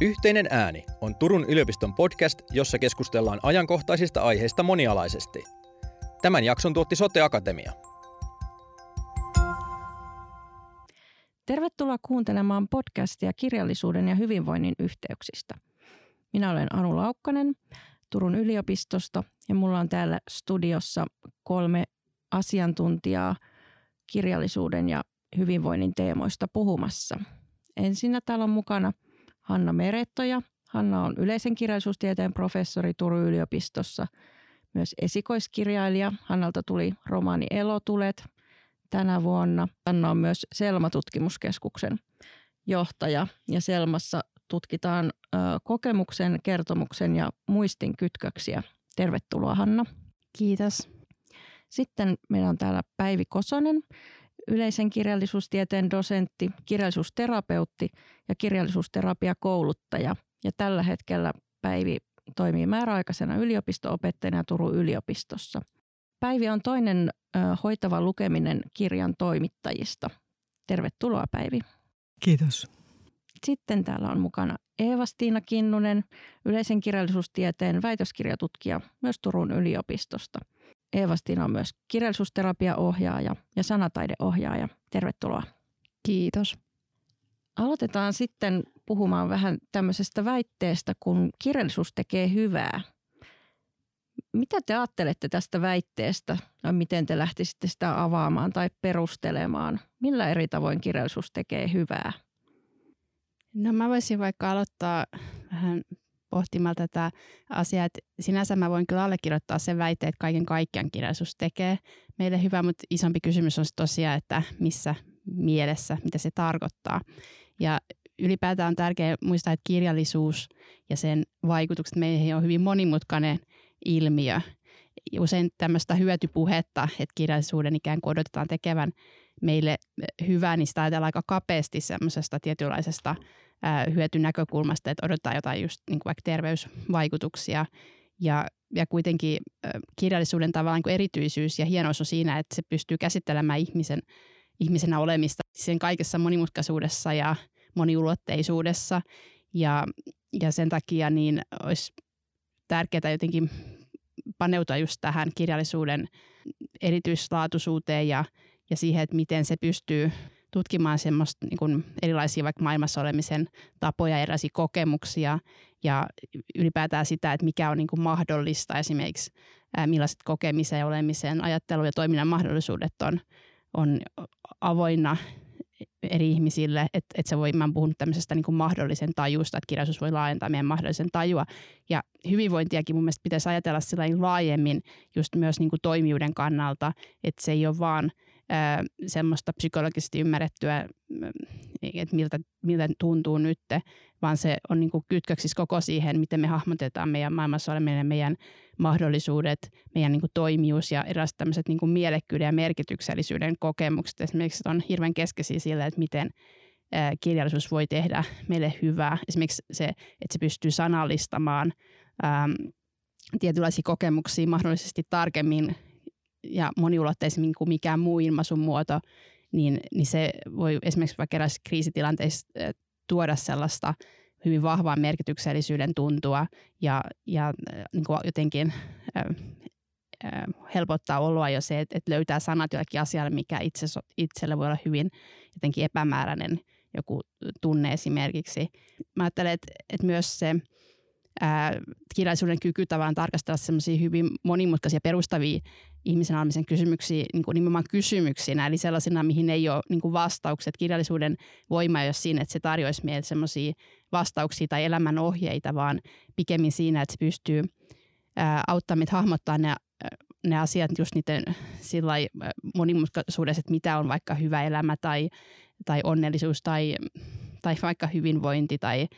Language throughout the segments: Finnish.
Yhteinen ääni on Turun yliopiston podcast, jossa keskustellaan ajankohtaisista aiheista monialaisesti. Tämän jakson tuotti Sote Akatemia. Tervetuloa kuuntelemaan podcastia kirjallisuuden ja hyvinvoinnin yhteyksistä. Minä olen Anu Laukkanen Turun yliopistosta ja mulla on täällä studiossa kolme asiantuntijaa kirjallisuuden ja hyvinvoinnin teemoista puhumassa. Ensinnä täällä on mukana – Hanna Merettoja. Hanna on yleisen kirjallisuustieteen professori Turun yliopistossa, myös esikoiskirjailija. Hannalta tuli romaani Elotulet tänä vuonna. Hanna on myös Selma-tutkimuskeskuksen johtaja ja Selmassa tutkitaan kokemuksen, kertomuksen ja muistin kytköksiä. Tervetuloa Hanna. Kiitos. Sitten meillä on täällä Päivi Kosonen, yleisen kirjallisuustieteen dosentti, kirjallisuusterapeutti ja kirjallisuusterapiakouluttaja. Ja tällä hetkellä Päivi toimii määräaikaisena yliopisto-opettajana Turun yliopistossa. Päivi on toinen hoitava lukeminen kirjan toimittajista. Tervetuloa Päivi. Kiitos. Sitten täällä on mukana Eeva-Stiina Kinnunen, yleisen kirjallisuustieteen väitöskirjatutkija myös Turun yliopistosta – Eevastina on myös kirjallisuusterapiaohjaaja ja sanataideohjaaja. Tervetuloa. Kiitos. Aloitetaan sitten puhumaan vähän tämmöisestä väitteestä, kun kirjallisuus tekee hyvää. Mitä te ajattelette tästä väitteestä ja miten te lähtisitte sitä avaamaan tai perustelemaan? Millä eri tavoin kirjallisuus tekee hyvää? No mä voisin vaikka aloittaa vähän pohtimaan tätä asiaa, että sinänsä mä voin kyllä allekirjoittaa sen väitteen, että kaiken kaikkiaan kirjallisuus tekee meille hyvää, mutta isompi kysymys on tosiaan, että missä mielessä, mitä se tarkoittaa. Ja ylipäätään on tärkeää muistaa, että kirjallisuus ja sen vaikutukset meihin on hyvin monimutkainen ilmiö. Usein tämmöistä hyötypuhetta, että kirjallisuuden ikään kuin odotetaan tekevän meille hyvää, niin sitä ajatellaan aika kapeasti semmoisesta tietynlaisesta hyötynäkökulmasta, että odottaa jotain just niin kuin vaikka terveysvaikutuksia. Ja, ja kuitenkin kirjallisuuden tavallaan niin erityisyys ja hienous on siinä, että se pystyy käsittelemään ihmisen, ihmisenä olemista sen kaikessa monimutkaisuudessa ja moniulotteisuudessa. Ja, ja sen takia niin olisi tärkeää jotenkin paneutua just tähän kirjallisuuden erityislaatuisuuteen ja, ja siihen, että miten se pystyy tutkimaan semmoista niin kuin erilaisia vaikka maailmassa olemisen tapoja, erilaisia kokemuksia ja ylipäätään sitä, että mikä on niin kuin mahdollista esimerkiksi, ää, millaiset kokemisen ja olemisen ajattelu ja toiminnan mahdollisuudet on, on avoinna eri ihmisille, että, että se voi, mä puhun tämmöisestä niin kuin mahdollisen tajusta, että kirjallisuus voi laajentaa meidän mahdollisen tajua. Ja hyvinvointiakin mun mielestä pitäisi ajatella sillä laajemmin just myös niin kuin toimijuuden kannalta, että se ei ole vaan – semmoista psykologisesti ymmärrettyä, että miltä, miltä tuntuu nyt, vaan se on niin kytköksissä koko siihen, miten me hahmotetaan meidän maailmassa oleminen, meidän mahdollisuudet, meidän niin toimijuus ja erilaiset tämmöiset niin mielekkyyden ja merkityksellisyyden kokemukset. Esimerkiksi on hirveän keskeisiä sille, että miten kirjallisuus voi tehdä meille hyvää. Esimerkiksi se, että se pystyy sanallistamaan ähm, tietynlaisia kokemuksia mahdollisesti tarkemmin ja moniulotteisemmin kuin mikään muu ilmaisun muoto, niin, niin se voi esimerkiksi vaikka eräissä kriisitilanteissa tuoda sellaista hyvin vahvaa merkityksellisyyden tuntua ja, ja niin kuin jotenkin äh, äh, helpottaa oloa jo se, että, että löytää sanat jollekin asialle, mikä itse, itselle voi olla hyvin jotenkin epämääräinen joku tunne esimerkiksi. Mä ajattelen, että, että myös se ää, kirjallisuuden kyky tavallaan tarkastella semmoisia hyvin monimutkaisia perustavia ihmisen olemisen kysymyksiä niin kuin nimenomaan kysymyksinä, eli sellaisina, mihin ei ole niin kuin vastaukset. Kirjallisuuden voima ei ole siinä, että se tarjoaisi meille semmoisia vastauksia tai elämän ohjeita, vaan pikemmin siinä, että se pystyy auttamaan meitä hahmottaa ne, ne asiat just niiden sillä monimutkaisuudessa, että mitä on vaikka hyvä elämä tai, tai onnellisuus tai, tai vaikka hyvinvointi tai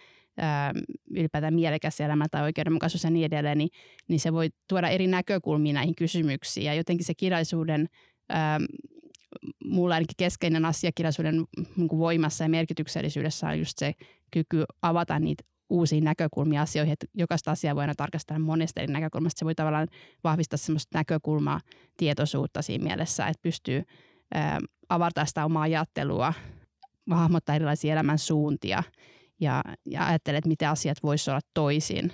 ylipäätään mielekäs elämä tai oikeudenmukaisuus ja niin edelleen, niin, niin se voi tuoda eri näkökulmia näihin kysymyksiin. Ja jotenkin se kirjallisuuden, ää, mulla ainakin keskeinen asia kirjallisuuden niin voimassa ja merkityksellisyydessä on just se kyky avata niitä uusia näkökulmia asioihin, että jokaista asiaa voi aina tarkastella monesta eri näkökulmasta. Se voi tavallaan vahvistaa semmoista näkökulmaa, tietoisuutta siinä mielessä, että pystyy ää, avata sitä omaa ajattelua, hahmottaa erilaisia elämän suuntia ja, ja ajattelee, että asiat voisivat olla toisin.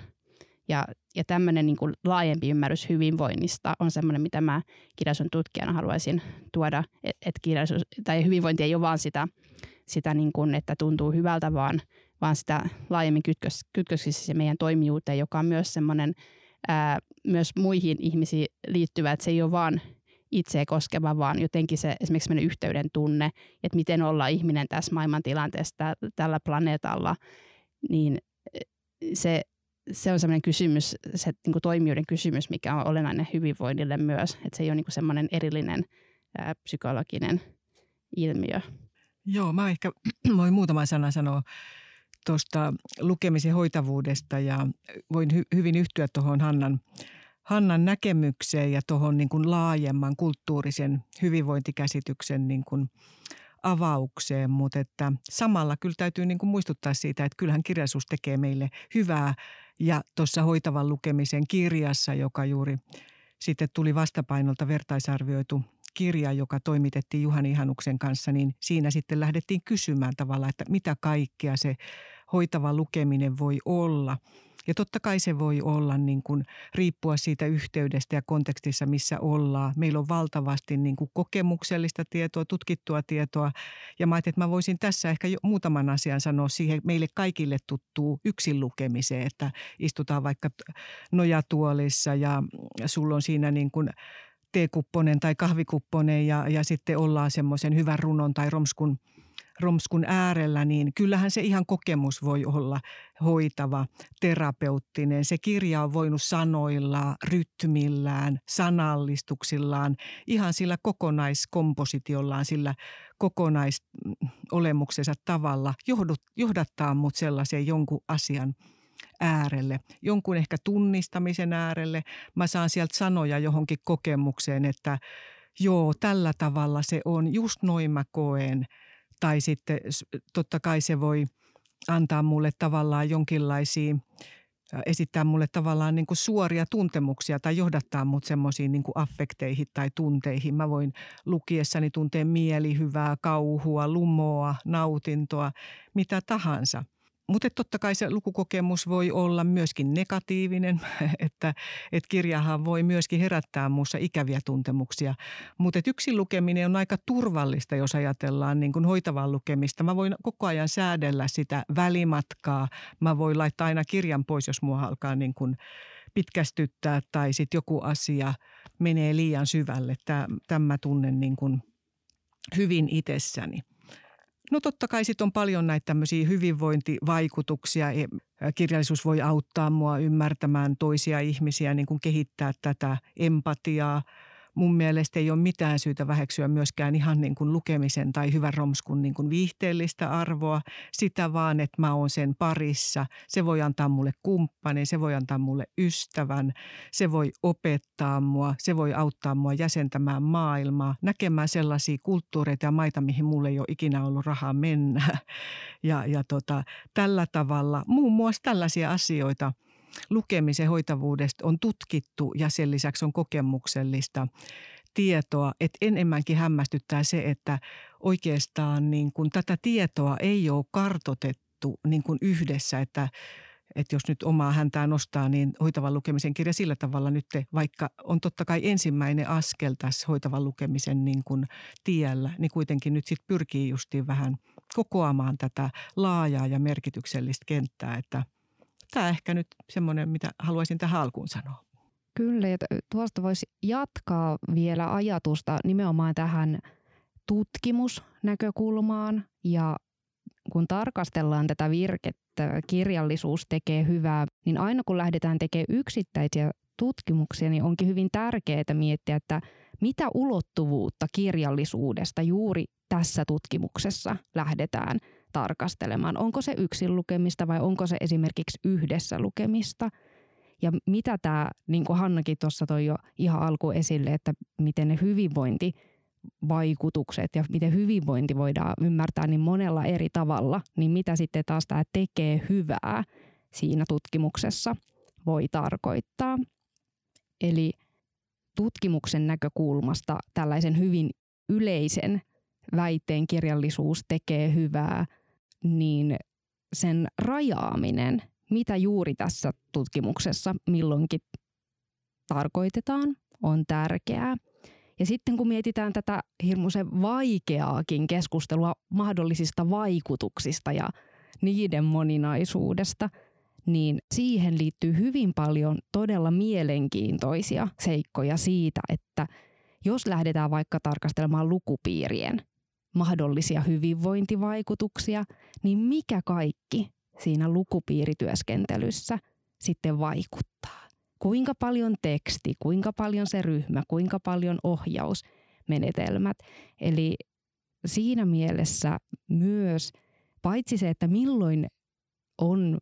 Ja, ja tämmöinen niin kuin laajempi ymmärrys hyvinvoinnista on semmoinen, mitä mä kirjallisuuden tutkijana haluaisin tuoda, että et tai hyvinvointi ei ole vaan sitä, sitä niin kuin, että tuntuu hyvältä, vaan, vaan sitä laajemmin kytkös, kytköksissä meidän toimijuuteen, joka on myös semmoinen ää, myös muihin ihmisiin liittyvä, että se ei ole vaan itseä koskeva, vaan jotenkin se esimerkiksi meidän yhteyden tunne, että miten olla ihminen tässä maailmantilanteessa tällä planeetalla, niin se, se on sellainen kysymys, se niin kuin toimijuuden kysymys, mikä on olennainen hyvinvoinnille myös, että se ei ole niin semmoinen erillinen ää, psykologinen ilmiö. Joo, mä ehkä voin muutama sana sanoa tuosta lukemisen hoitavuudesta ja voin hy- hyvin yhtyä tuohon Hannan, Hannan näkemykseen ja tuohon niin kuin laajemman kulttuurisen hyvinvointikäsityksen niin kuin avaukseen, mutta että samalla kyllä täytyy niin kuin muistuttaa siitä, että kyllähän kirjallisuus tekee meille hyvää ja tuossa hoitavan lukemisen kirjassa, joka juuri sitten tuli vastapainolta vertaisarvioitu kirja, joka toimitettiin Juhani Ihanuksen kanssa, niin siinä sitten lähdettiin kysymään tavallaan, että mitä kaikkea se hoitava lukeminen voi olla. Ja totta kai se voi olla niin kuin, riippua siitä yhteydestä ja kontekstissa, missä ollaan. Meillä on valtavasti niin kuin, kokemuksellista tietoa, tutkittua tietoa. Ja mä ajattelin, että mä voisin tässä ehkä jo muutaman asian sanoa siihen meille kaikille tuttuu yksin lukemiseen, että istutaan vaikka nojatuolissa ja sulla on siinä niin kuin teekupponen tai kahvikupponen ja, ja sitten ollaan semmoisen hyvän runon tai romskun, romskun äärellä, niin kyllähän se ihan kokemus voi olla hoitava, terapeuttinen. Se kirja on voinut sanoilla, rytmillään, sanallistuksillaan, ihan sillä kokonaiskompositiollaan, sillä kokonaisolemuksensa tavalla johdattaa mut sellaiseen jonkun asian – äärelle, jonkun ehkä tunnistamisen äärelle. Mä saan sieltä sanoja johonkin kokemukseen, että joo, tällä tavalla se on, just noin mä koen. Tai sitten totta kai se voi antaa mulle tavallaan jonkinlaisia esittää mulle tavallaan niin kuin suoria tuntemuksia tai johdattaa mut semmoisiin niin affekteihin tai tunteihin. Mä voin lukiessani tuntea mielihyvää, kauhua, lumoa, nautintoa, mitä tahansa – mutta totta kai se lukukokemus voi olla myöskin negatiivinen, että, että kirjahan voi myöskin herättää muussa ikäviä tuntemuksia. Mutta yksin lukeminen on aika turvallista, jos ajatellaan niin kuin hoitavaa lukemista. Mä voin koko ajan säädellä sitä välimatkaa. Mä voin laittaa aina kirjan pois, jos mua alkaa niin kuin pitkästyttää tai sitten joku asia menee liian syvälle. Tämä tunnen niin kuin hyvin itsessäni. No totta kai sitten on paljon näitä tämmöisiä hyvinvointivaikutuksia. E, kirjallisuus voi auttaa mua ymmärtämään toisia ihmisiä, niin kuin kehittää tätä empatiaa – mun mielestä ei ole mitään syytä väheksyä myöskään ihan niin kuin lukemisen tai hyvän romskun niin kuin viihteellistä arvoa. Sitä vaan, että mä oon sen parissa. Se voi antaa mulle kumppani, se voi antaa mulle ystävän, se voi opettaa mua, se voi auttaa mua jäsentämään maailmaa, näkemään sellaisia kulttuureita ja maita, mihin mulle ei ole ikinä ollut rahaa mennä. Ja, ja tota, tällä tavalla, muun muassa tällaisia asioita – lukemisen hoitavuudesta on tutkittu ja sen lisäksi on kokemuksellista tietoa, että enemmänkin hämmästyttää se, että oikeastaan niin kuin tätä tietoa ei ole kartotettu niin kuin yhdessä, että että jos nyt omaa häntää nostaa, niin hoitavan lukemisen kirja sillä tavalla nyt, vaikka on totta kai ensimmäinen askel tässä hoitavan lukemisen niin kuin tiellä, niin kuitenkin nyt sitten pyrkii justiin vähän kokoamaan tätä laajaa ja merkityksellistä kenttää, että – tämä ehkä nyt semmoinen, mitä haluaisin tähän alkuun sanoa. Kyllä, ja tuosta voisi jatkaa vielä ajatusta nimenomaan tähän tutkimusnäkökulmaan ja kun tarkastellaan tätä virkettä, kirjallisuus tekee hyvää, niin aina kun lähdetään tekemään yksittäisiä tutkimuksia, niin onkin hyvin tärkeää miettiä, että mitä ulottuvuutta kirjallisuudesta juuri tässä tutkimuksessa lähdetään – tarkastelemaan. Onko se yksin lukemista vai onko se esimerkiksi yhdessä lukemista? Ja mitä tämä, niin kuin Hannakin tuossa toi jo ihan alku esille, että miten ne hyvinvointivaikutukset ja miten hyvinvointi voidaan ymmärtää niin monella eri tavalla, niin mitä sitten taas tämä tekee hyvää siinä tutkimuksessa voi tarkoittaa. Eli tutkimuksen näkökulmasta tällaisen hyvin yleisen väitteen kirjallisuus tekee hyvää, niin sen rajaaminen, mitä juuri tässä tutkimuksessa milloinkin tarkoitetaan, on tärkeää. Ja sitten kun mietitään tätä hirmuisen vaikeaakin keskustelua mahdollisista vaikutuksista ja niiden moninaisuudesta, niin siihen liittyy hyvin paljon todella mielenkiintoisia seikkoja siitä, että jos lähdetään vaikka tarkastelemaan lukupiirien mahdollisia hyvinvointivaikutuksia, niin mikä kaikki siinä lukupiirityöskentelyssä sitten vaikuttaa? Kuinka paljon teksti, kuinka paljon se ryhmä, kuinka paljon ohjausmenetelmät. Eli siinä mielessä myös paitsi se, että milloin on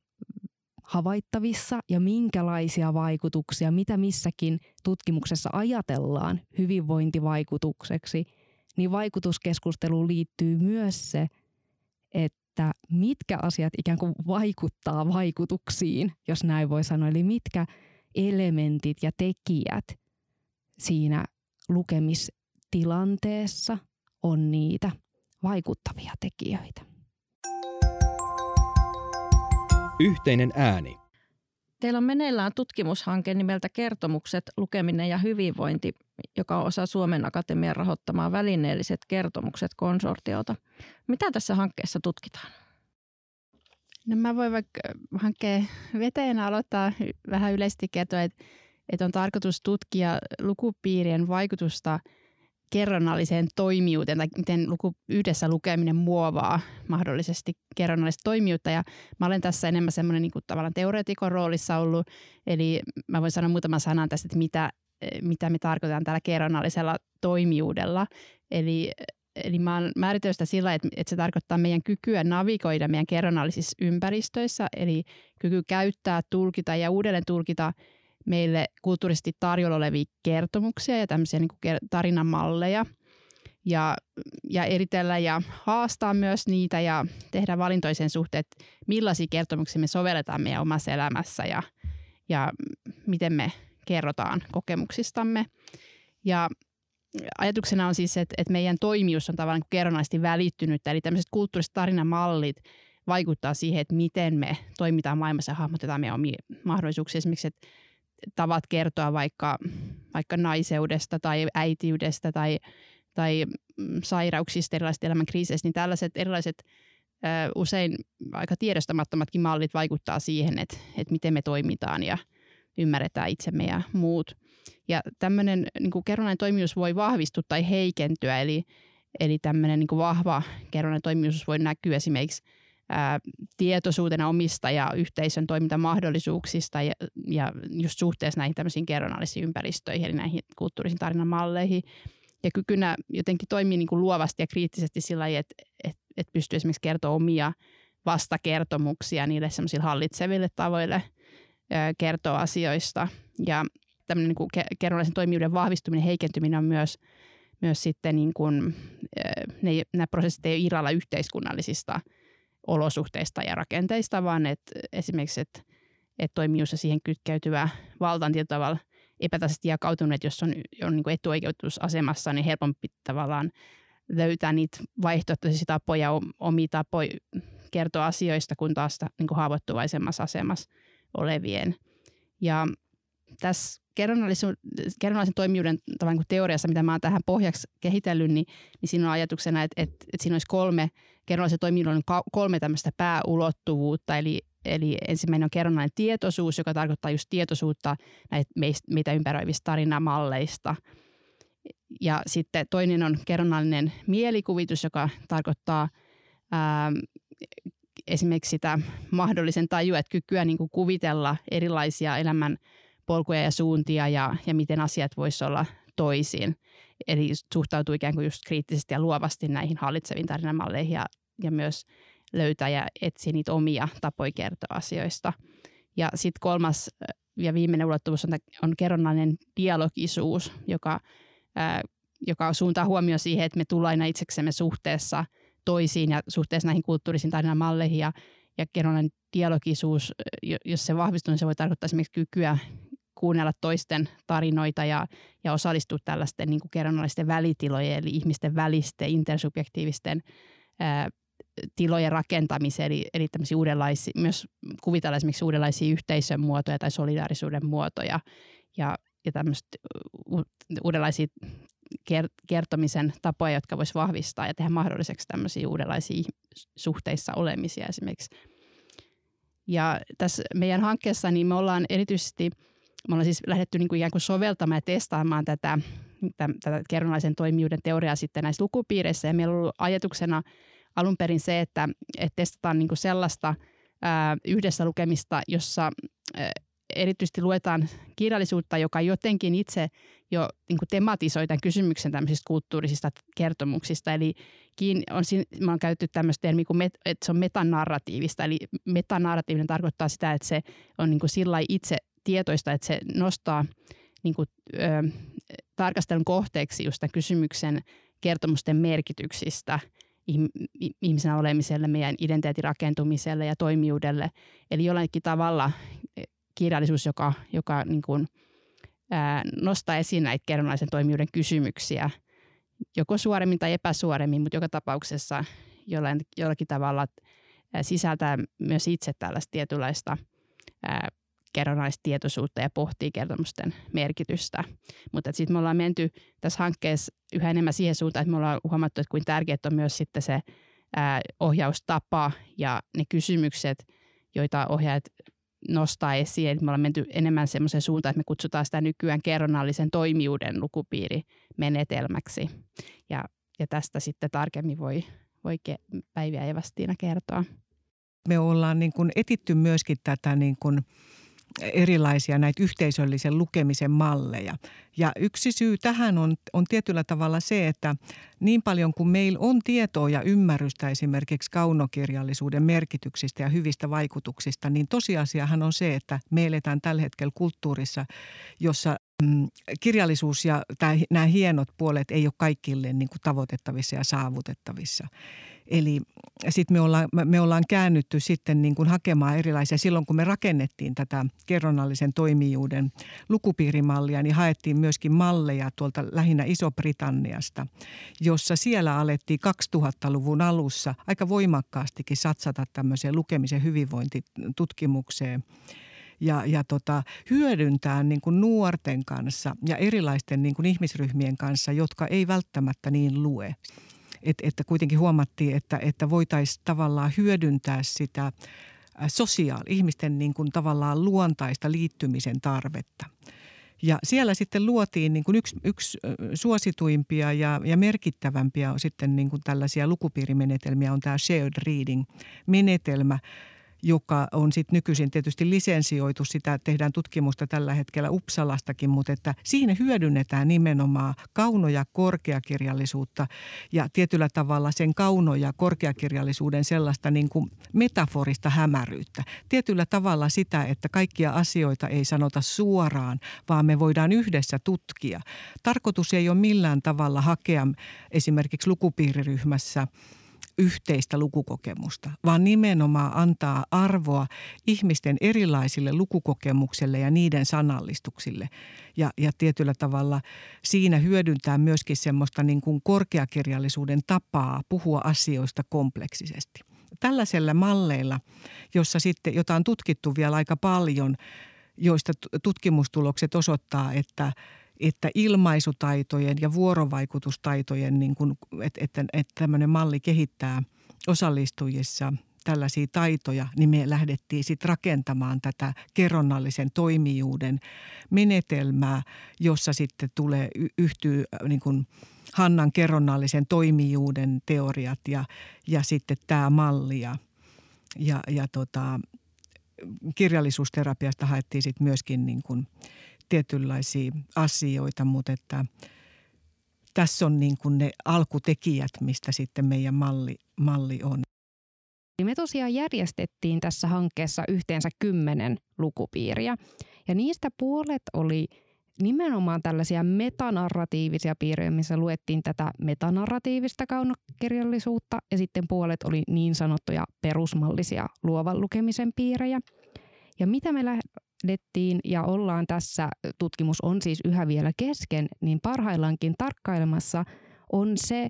havaittavissa ja minkälaisia vaikutuksia, mitä missäkin tutkimuksessa ajatellaan hyvinvointivaikutukseksi, niin vaikutuskeskusteluun liittyy myös se, että mitkä asiat ikään kuin vaikuttaa vaikutuksiin, jos näin voi sanoa. Eli mitkä elementit ja tekijät siinä lukemistilanteessa on niitä vaikuttavia tekijöitä. Yhteinen ääni. Teillä on meneillään tutkimushanke nimeltä Kertomukset, lukeminen ja hyvinvointi, joka on osa Suomen Akatemian rahoittamaa välineelliset kertomukset konsortiota. Mitä tässä hankkeessa tutkitaan? No mä voin vaikka hankkeen veteen aloittaa vähän yleisesti kertoa, että, että on tarkoitus tutkia lukupiirien vaikutusta kerronnalliseen toimijuuteen tai miten luku, yhdessä lukeminen muovaa mahdollisesti kerronnallista toimijuutta. Ja mä olen tässä enemmän semmoinen niin kuin tavallaan teoreetikon roolissa ollut, eli mä voin sanoa muutaman sanan tästä, että mitä, mitä me tarkoitetaan tällä kerronnallisella toimijuudella. Eli Eli mä oon määritellyt sitä sillä, että, että se tarkoittaa meidän kykyä navigoida meidän kerronnallisissa ympäristöissä, eli kyky käyttää, tulkita ja uudelleen tulkita meille kulttuurisesti tarjolla olevia kertomuksia ja tämmöisiä niin tarinamalleja ja, ja eritellä ja haastaa myös niitä ja tehdä valintoisen suhteen, että millaisia kertomuksia me sovelletaan meidän omassa elämässä ja, ja miten me kerrotaan kokemuksistamme. Ja ajatuksena on siis, että, että meidän toimijuus on tavallaan kerronnallisesti välittynyt, eli tämmöiset kulttuuriset tarinamallit vaikuttaa siihen, että miten me toimitaan maailmassa ja hahmotetaan meidän omia mahdollisuuksia. Esimerkiksi, että tavat kertoa vaikka, vaikka naiseudesta tai äitiydestä tai, tai mm, sairauksista, erilaisista elämän kriiseistä, niin tällaiset erilaiset usein aika tiedostamattomatkin mallit vaikuttaa siihen, että, että miten me toimitaan ja ymmärretään itsemme ja muut. Ja tämmöinen niin kerronnainen toimijuus voi vahvistua tai heikentyä, eli, eli tämmöinen niin vahva kerronnainen toimijuus voi näkyä esimerkiksi ää, tietoisuutena omista ja yhteisön toimintamahdollisuuksista ja, ja just suhteessa näihin tämmöisiin kerronnallisiin ympäristöihin, eli näihin kulttuurisiin tarinamalleihin. Ja kykynä jotenkin toimii niin kuin luovasti ja kriittisesti sillä lailla, että, että, että pystyy esimerkiksi kertoa omia vastakertomuksia niille semmoisille hallitseville tavoille ää, kertoa asioista. Ja tämmöinen niin kuin kerronnallisen toimijuuden vahvistuminen, heikentyminen on myös, myös sitten niin kuin, ne, nämä prosessit ei ole irralla yhteiskunnallisista olosuhteista ja rakenteista, vaan että esimerkiksi, että, että toimijuus ja siihen kytkeytyvä valta on tietyllä tavalla epätasaisesti jakautunut, jos on, on niin etuoikeutusasemassa, niin helpompi tavallaan löytää niitä vaihtoehtoisia tapoja, omia tapoja kertoa asioista, kun taas niin kuin haavoittuvaisemmassa asemassa olevien. Ja tässä kerronnallisen toimijuuden tavallaan kuin teoriassa, mitä mä oon tähän pohjaksi kehitellyt, niin, niin siinä on ajatuksena, että, että, että siinä olisi kolme, kerronnallisen toimijuuden kolme tämmöistä pääulottuvuutta, eli Eli ensimmäinen on kerronnallinen tietoisuus, joka tarkoittaa just tietoisuutta näitä meistä, meitä ympäröivistä tarinamalleista. Ja sitten toinen on kerronnallinen mielikuvitus, joka tarkoittaa ää, esimerkiksi sitä mahdollisen tajua, että kykyä niin kuin kuvitella erilaisia elämän polkuja ja suuntia ja, ja miten asiat voisivat olla toisin. Eli suhtautuu ikään kuin just kriittisesti ja luovasti näihin hallitseviin tarinamalleihin ja, ja myös löytää ja etsiä niitä omia tapoja kertoa asioista. Ja sitten kolmas ja viimeinen ulottuvuus on, on kerronnallinen dialogisuus, joka, ää, joka suuntaa huomioon siihen, että me tullaan aina itseksemme suhteessa toisiin ja suhteessa näihin kulttuurisiin tarinamalleihin ja, ja kerronnan dialogisuus, jos se vahvistuu, niin se voi tarkoittaa esimerkiksi kykyä kuunnella toisten tarinoita ja, ja osallistua tällaisten niin kuin kerronnallisten välitilojen eli ihmisten välisten intersubjektiivisten ää, tilojen rakentamiseen, eli, eli uudenlaisia, myös kuvitella esimerkiksi uudenlaisia yhteisön muotoja tai solidaarisuuden muotoja ja, ja tämmöistä uudenlaisia kertomisen tapoja, jotka voisi vahvistaa ja tehdä mahdolliseksi tämmöisiä uudenlaisia suhteissa olemisia esimerkiksi. Ja tässä meidän hankkeessa niin me ollaan erityisesti, me ollaan siis lähdetty niin kuin ikään kuin soveltamaan ja testaamaan tätä, tätä kerronnallisen toimijuuden teoriaa sitten näissä lukupiireissä. Ja meillä on ollut ajatuksena alun perin se, että, että testataan niin kuin sellaista ää, yhdessä lukemista, jossa ää, erityisesti luetaan kirjallisuutta, joka jotenkin itse jo niin kuin tematisoi tämän kysymyksen tämmöisistä kulttuurisista kertomuksista. Eli on, me on käytetty tämmöistä termiä kuin, että se on metanarratiivista. Eli metanarratiivinen tarkoittaa sitä, että se on niin kuin sillä itse tietoista, että se nostaa niin kuin, ö, tarkastelun kohteeksi just tämän kysymyksen kertomusten merkityksistä ihmisenä olemiselle, meidän identiteetin rakentumiselle ja toimijuudelle. Eli jollakin tavalla kirjallisuus, joka, joka niin kuin, ää, nostaa esiin näitä kerronnallisen toimijuuden kysymyksiä, joko suoremmin tai epäsuoremmin, mutta joka tapauksessa jollain, jollakin tavalla ää, sisältää myös itse tällaista tietynlaista kerronnallista tietoisuutta ja pohtii kertomusten merkitystä. Mutta sitten me ollaan menty tässä hankkeessa yhä enemmän siihen suuntaan, että me ollaan huomattu, että kuinka tärkeää on myös sitten se ää, ohjaustapa ja ne kysymykset, joita ohjaajat nostaa esiin. Että me ollaan menty enemmän semmoisen suuntaan, että me kutsutaan sitä nykyään kerronnallisen toimijuuden lukupiirimenetelmäksi. Ja, ja tästä sitten tarkemmin voi, voi Päiviä Evastiina kertoa. Me ollaan niin kuin etitty myöskin tätä niin kuin – erilaisia näitä yhteisöllisen lukemisen malleja. Ja yksi syy tähän on, on tietyllä tavalla se, että niin paljon kuin meillä on tietoa ja ymmärrystä esimerkiksi kaunokirjallisuuden merkityksistä ja hyvistä vaikutuksista, niin tosiasiahan on se, että me eletään tällä hetkellä kulttuurissa, jossa mm, kirjallisuus ja nämä hienot puolet ei ole kaikille niin kuin tavoitettavissa ja saavutettavissa. Eli sitten me ollaan, me ollaan käännytty sitten niin kuin hakemaan erilaisia. Silloin kun me rakennettiin tätä kerronnallisen toimijuuden lukupiirimallia, niin haettiin myöskin malleja tuolta lähinnä Iso-Britanniasta, jossa siellä alettiin 2000-luvun alussa aika voimakkaastikin satsata tämmöiseen lukemisen hyvinvointitutkimukseen ja, ja tota, hyödyntää niin kuin nuorten kanssa ja erilaisten niin kuin ihmisryhmien kanssa, jotka ei välttämättä niin lue että, että kuitenkin huomattiin, että, että voitaisiin tavallaan hyödyntää sitä sosiaali, ihmisten niin kuin tavallaan luontaista liittymisen tarvetta. Ja siellä sitten luotiin niin kuin yksi, yksi suosituimpia ja, ja merkittävämpiä on sitten niin kuin tällaisia lukupiirimenetelmiä on tämä shared reading-menetelmä – joka on sitten nykyisin tietysti lisensioitu. Sitä tehdään tutkimusta tällä hetkellä Uppsalastakin, mutta että siinä hyödynnetään nimenomaan kauno- ja korkeakirjallisuutta ja tietyllä tavalla sen kauno- ja korkeakirjallisuuden sellaista niin kuin metaforista hämäryyttä. Tietyllä tavalla sitä, että kaikkia asioita ei sanota suoraan, vaan me voidaan yhdessä tutkia. Tarkoitus ei ole millään tavalla hakea esimerkiksi lukupiiriryhmässä – yhteistä lukukokemusta, vaan nimenomaan antaa arvoa ihmisten erilaisille lukukokemukselle ja niiden sanallistuksille. Ja, ja tietyllä tavalla siinä hyödyntää myöskin semmoista niin kuin korkeakirjallisuuden tapaa puhua asioista kompleksisesti. Tällaisella malleilla, jossa sitten, jota on tutkittu vielä aika paljon, joista tutkimustulokset osoittaa, että – että ilmaisutaitojen ja vuorovaikutustaitojen, niin kuin, että, että, että tämmöinen malli kehittää osallistujissa tällaisia taitoja, niin me lähdettiin sitten rakentamaan tätä kerronnallisen toimijuuden menetelmää, jossa sitten tulee, yhtyy niin kuin Hannan kerronnallisen toimijuuden teoriat ja, ja sitten tämä malli ja, ja, ja tota, kirjallisuusterapiasta haettiin sitten myöskin niin kuin – tietynlaisia asioita, mutta että tässä on niin kuin ne alkutekijät, mistä sitten meidän malli, malli on. Me tosiaan järjestettiin tässä hankkeessa yhteensä kymmenen lukupiiriä ja niistä puolet oli nimenomaan tällaisia metanarratiivisia piirejä, missä luettiin tätä metanarratiivista kaunokirjallisuutta ja sitten puolet oli niin sanottuja perusmallisia luovan lukemisen piirejä. Ja mitä me lähdettiin ja ollaan tässä, tutkimus on siis yhä vielä kesken, niin parhaillaankin tarkkailemassa on se,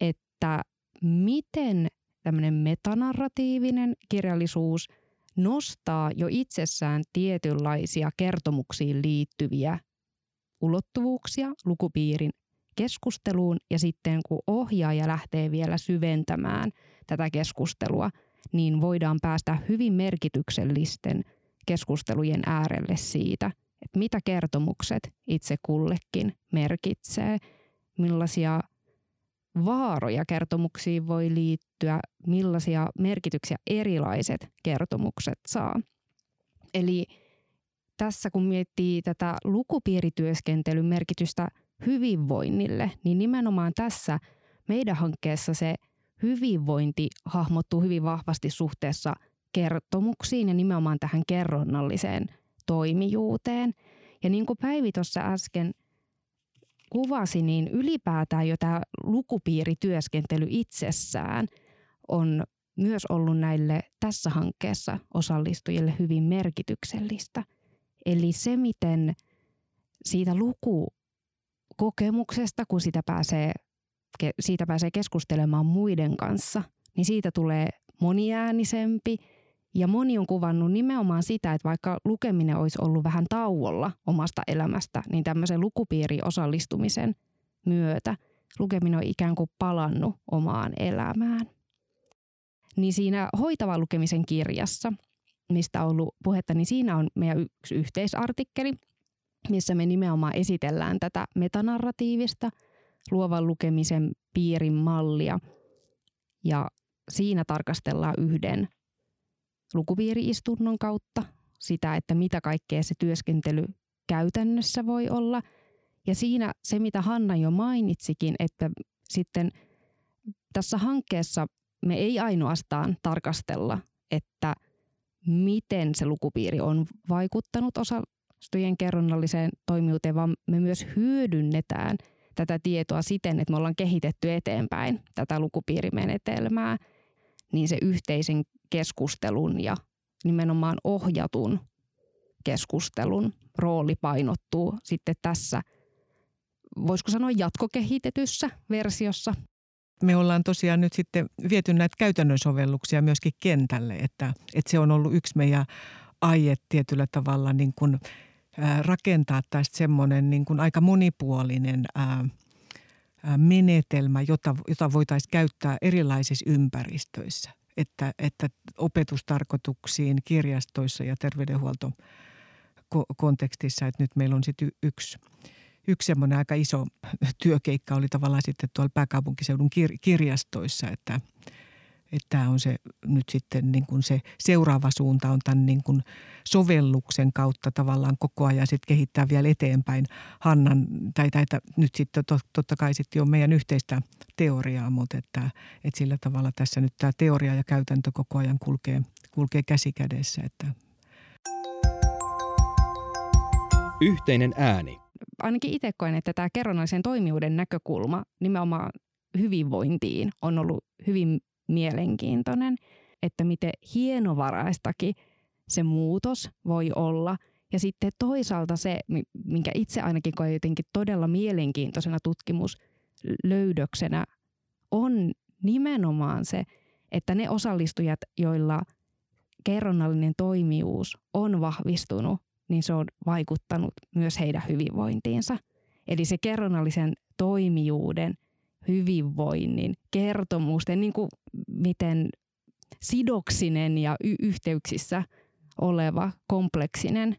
että miten tämmöinen metanarratiivinen kirjallisuus nostaa jo itsessään tietynlaisia kertomuksiin liittyviä ulottuvuuksia lukupiirin keskusteluun ja sitten kun ohjaaja lähtee vielä syventämään tätä keskustelua, niin voidaan päästä hyvin merkityksellisten keskustelujen äärelle siitä, että mitä kertomukset itse kullekin merkitsee, millaisia vaaroja kertomuksiin voi liittyä, millaisia merkityksiä erilaiset kertomukset saa. Eli tässä kun miettii tätä lukupiirityöskentelyn merkitystä hyvinvoinnille, niin nimenomaan tässä meidän hankkeessa se hyvinvointi hahmottuu hyvin vahvasti suhteessa kertomuksiin ja nimenomaan tähän kerronnalliseen toimijuuteen. Ja niin kuin Päivi tuossa äsken kuvasi, niin ylipäätään jo tämä lukupiirityöskentely itsessään on myös ollut näille tässä hankkeessa osallistujille hyvin merkityksellistä. Eli se, miten siitä lukukokemuksesta, kun sitä pääsee, siitä pääsee keskustelemaan muiden kanssa, niin siitä tulee moniäänisempi – ja moni on kuvannut nimenomaan sitä, että vaikka lukeminen olisi ollut vähän tauolla omasta elämästä, niin tämmöisen lukupiiri osallistumisen myötä lukeminen on ikään kuin palannut omaan elämään. Niin siinä hoitavan lukemisen kirjassa, mistä on ollut puhetta, niin siinä on meidän yksi yhteisartikkeli, missä me nimenomaan esitellään tätä metanarratiivista luovan lukemisen piirin mallia. Ja siinä tarkastellaan yhden lukupiiriistunnon kautta sitä, että mitä kaikkea se työskentely käytännössä voi olla. Ja siinä se, mitä Hanna jo mainitsikin, että sitten tässä hankkeessa me ei ainoastaan tarkastella, että miten se lukupiiri on vaikuttanut osallistujien kerronnalliseen toimijuuteen, vaan me myös hyödynnetään tätä tietoa siten, että me ollaan kehitetty eteenpäin tätä lukupiirimenetelmää, niin se yhteisen keskustelun ja nimenomaan ohjatun keskustelun rooli painottuu sitten tässä, voisiko sanoa jatkokehitetyssä versiossa. Me ollaan tosiaan nyt sitten viety näitä käytännön sovelluksia myöskin kentälle, että, että se on ollut yksi meidän aihe tietyllä tavalla niin kuin, rakentaa tästä semmoinen niin kuin aika monipuolinen ää, menetelmä, jota, jota voitaisiin käyttää erilaisissa ympäristöissä että, että opetustarkoituksiin kirjastoissa ja terveydenhuoltokontekstissa, että nyt meillä on sitten yksi, yksi semmoinen aika iso työkeikka oli tavallaan sitten tuolla pääkaupunkiseudun kir- kirjastoissa, että – että tämä on se nyt sitten niin kuin se seuraava suunta on tämän niin kuin sovelluksen kautta tavallaan koko ajan sitten kehittää vielä eteenpäin Hannan, tai, tai nyt sitten to, totta kai sitten on meidän yhteistä teoriaa, mutta että, että sillä tavalla tässä nyt tämä teoria ja käytäntö koko ajan kulkee, kulkee käsi kädessä. Että. Yhteinen ääni. Ainakin itse koen, että tämä kerronnallisen toimijuuden näkökulma nimenomaan hyvinvointiin on ollut hyvin mielenkiintoinen, että miten hienovaraistakin se muutos voi olla. Ja sitten toisaalta se, minkä itse ainakin koen jotenkin todella mielenkiintoisena tutkimuslöydöksenä, on nimenomaan se, että ne osallistujat, joilla kerronnallinen toimijuus on vahvistunut, niin se on vaikuttanut myös heidän hyvinvointiinsa. Eli se kerronnallisen toimijuuden – hyvinvoinnin, kertomusten, niin kuin miten sidoksinen ja y- yhteyksissä oleva kompleksinen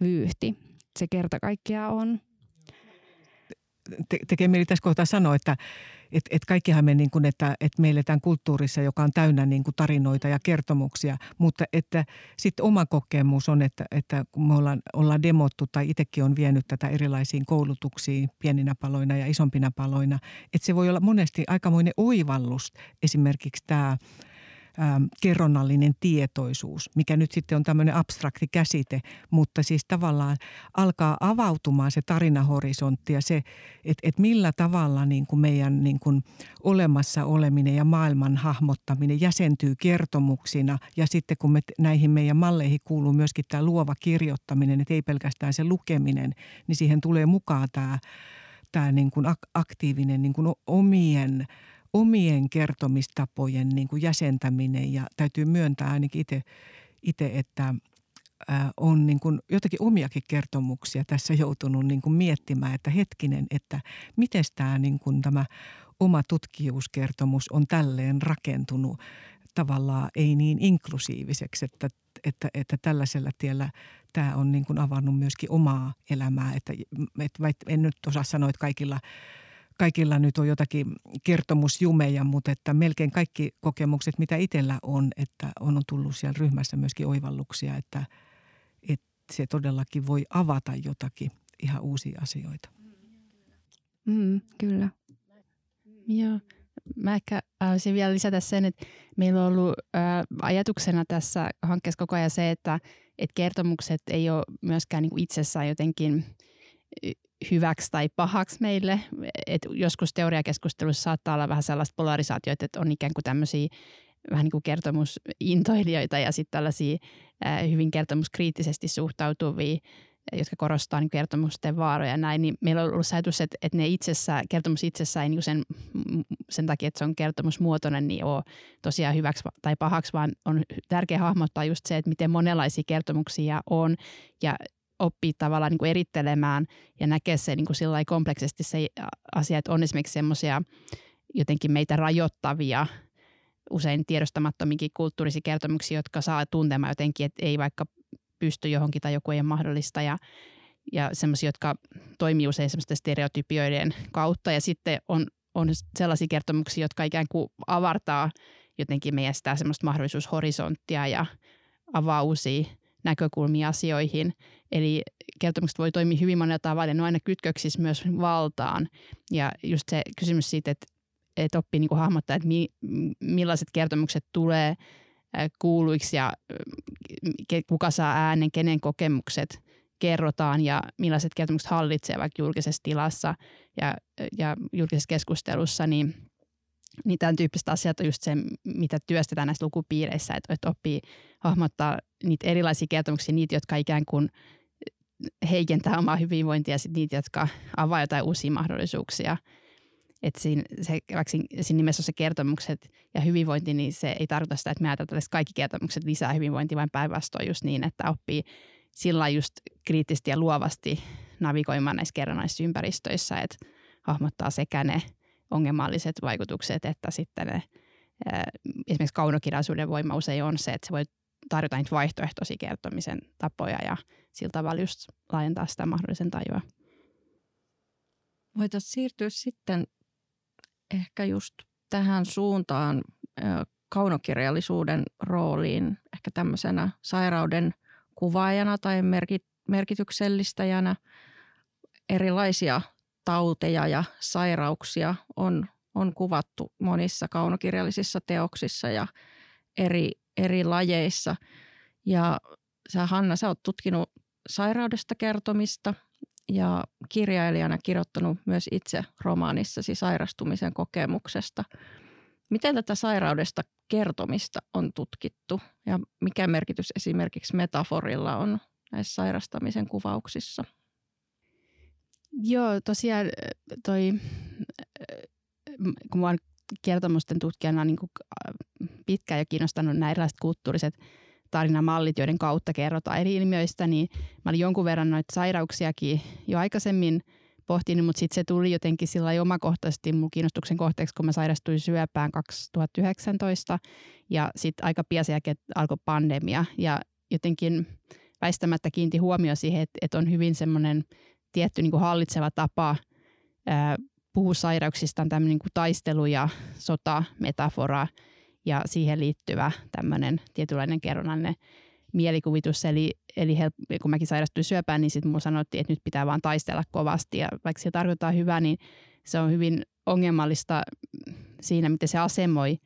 vyyhti se kerta kaikkiaan on. Te- tekee mieli tässä kohtaa sanoa, että et, et kaikkihan me niin kuin, että, että me eletään kulttuurissa, joka on täynnä niin kuin tarinoita ja kertomuksia, mutta että sitten oma kokemus on, että, että kun me ollaan, ollaan demottu tai itsekin on vienyt tätä erilaisiin koulutuksiin pieninä paloina ja isompina paloina, että se voi olla monesti aikamoinen oivallus. Esimerkiksi tämä – kerronnallinen tietoisuus, mikä nyt sitten on tämmöinen abstrakti käsite, mutta siis tavallaan alkaa avautumaan se tarinahorisontti ja se, että et millä tavalla niin kuin meidän niin kuin olemassa oleminen ja maailman hahmottaminen jäsentyy kertomuksina. Ja sitten kun me näihin meidän malleihin kuuluu myöskin tämä luova kirjoittaminen, että ei pelkästään se lukeminen, niin siihen tulee mukaan tämä, tämä niin kuin aktiivinen niin kuin omien – omien kertomistapojen niin kuin jäsentäminen ja täytyy myöntää ainakin itse, että on niin kuin jotakin omiakin kertomuksia tässä joutunut niin kuin miettimään, että hetkinen, että miten tämä, niin kuin tämä oma tutkimuskertomus on tälleen rakentunut tavallaan ei niin inklusiiviseksi, että, että, että tällaisella tiellä tämä on niin kuin avannut myöskin omaa elämää. Että, että en nyt osaa sanoa, että kaikilla, kaikilla nyt on jotakin kertomusjumeja, mutta että melkein kaikki kokemukset, mitä itsellä on, että on tullut siellä ryhmässä myöskin oivalluksia, että, että se todellakin voi avata jotakin ihan uusia asioita. Mm, kyllä. Joo. Mä ehkä haluaisin vielä lisätä sen, että meillä on ollut ää, ajatuksena tässä hankkeessa koko ajan se, että et kertomukset ei ole myöskään niin kuin itsessään jotenkin hyväksi tai pahaksi meille. Et joskus teoriakeskustelussa saattaa olla vähän sellaista polarisaatioita, että on ikään kuin tämmöisiä vähän niin kuin kertomusintoilijoita ja sitten tällaisia hyvin kertomuskriittisesti suhtautuvia jotka korostaa niin kertomusten vaaroja ja näin, niin meillä on ollut ajatus, että, että ne itsessä, kertomus itsessään ei niin sen, sen takia, että se on kertomusmuotoinen, niin ole tosiaan hyväksi tai pahaksi, vaan on tärkeää hahmottaa just se, että miten monenlaisia kertomuksia on ja oppii tavallaan niin kuin erittelemään ja näkee se niin kuin sillä kompleksisesti se asia, että on esimerkiksi semmoisia jotenkin meitä rajoittavia usein tiedostamattominkin kulttuurisia kertomuksia, jotka saa tuntemaan jotenkin, että ei vaikka pysty johonkin tai joku ei ole mahdollista ja, ja semmoisia, jotka toimii usein semmoisten stereotypioiden kautta ja sitten on, on sellaisia kertomuksia, jotka ikään kuin avartaa jotenkin meidän sitä semmoista mahdollisuushorisonttia ja avaa uusia näkökulmia asioihin. Eli kertomukset voi toimia hyvin monella tavalla ne on aina kytköksissä myös valtaan. Ja just se kysymys siitä, että, että oppii niin kuin hahmottaa, että mi, millaiset kertomukset tulee – kuuluiksi ja kuka saa äänen, kenen kokemukset kerrotaan ja millaiset kertomukset hallitsee vaikka julkisessa tilassa ja, ja julkisessa keskustelussa, niin, niin tämän tyyppiset asiat on just se, mitä työstetään näissä lukupiireissä, että, että oppii hahmottaa niitä erilaisia kertomuksia, niitä, jotka ikään kuin heikentää omaa hyvinvointia ja niitä, jotka avaa jotain uusia mahdollisuuksia – että siinä, se, vaikka siinä nimessä on se kertomukset ja hyvinvointi, niin se ei tarkoita sitä, että me ajatellaan, että kaikki kertomukset lisää hyvinvointia, vaan päinvastoin just niin, että oppii sillä just kriittisesti ja luovasti navigoimaan näissä kerrannaisissa ympäristöissä, että hahmottaa sekä ne ongelmalliset vaikutukset, että sitten ne, esimerkiksi kaunokirjallisuuden voima usein on se, että se voi tarjota niitä vaihtoehtoisia kertomisen tapoja ja sillä tavalla just laajentaa sitä mahdollisen tajua. Voitaisiin siirtyä sitten ehkä just tähän suuntaan kaunokirjallisuuden rooliin ehkä tämmöisenä sairauden kuvaajana tai merkityksellistäjänä. Erilaisia tauteja ja sairauksia on, on kuvattu monissa kaunokirjallisissa teoksissa ja eri, eri lajeissa. Ja sä Hanna, sä oot tutkinut sairaudesta kertomista – ja kirjailijana kirjoittanut myös itse romaanissasi sairastumisen kokemuksesta. Miten tätä sairaudesta kertomista on tutkittu ja mikä merkitys esimerkiksi metaforilla on näissä sairastamisen kuvauksissa? Joo, tosiaan toi, kun mä oon kertomusten tutkijana niin kuin pitkään jo kiinnostanut nämä erilaiset kulttuuriset tarinamallit, joiden kautta kerrotaan eri ilmiöistä, niin mä olin jonkun verran noita sairauksiakin jo aikaisemmin pohtinut, mutta sitten se tuli jotenkin sillä omakohtaisesti mun kiinnostuksen kohteeksi, kun mä sairastuin syöpään 2019 ja sitten aika pian sen jälkeen alkoi pandemia ja jotenkin väistämättä kiinti huomio siihen, että, että on hyvin semmoinen tietty niin kuin hallitseva tapa ää, puhua sairauksista, on tämmöinen niin taistelu- ja sotametafora – ja siihen liittyvä tämmöinen tietynlainen kerronnallinen mielikuvitus. Eli, eli he, kun mäkin sairastuin syöpään, niin sitten mulla sanottiin, että nyt pitää vaan taistella kovasti. Ja vaikka se tarkoittaa hyvää, niin se on hyvin ongelmallista siinä, miten se asemoi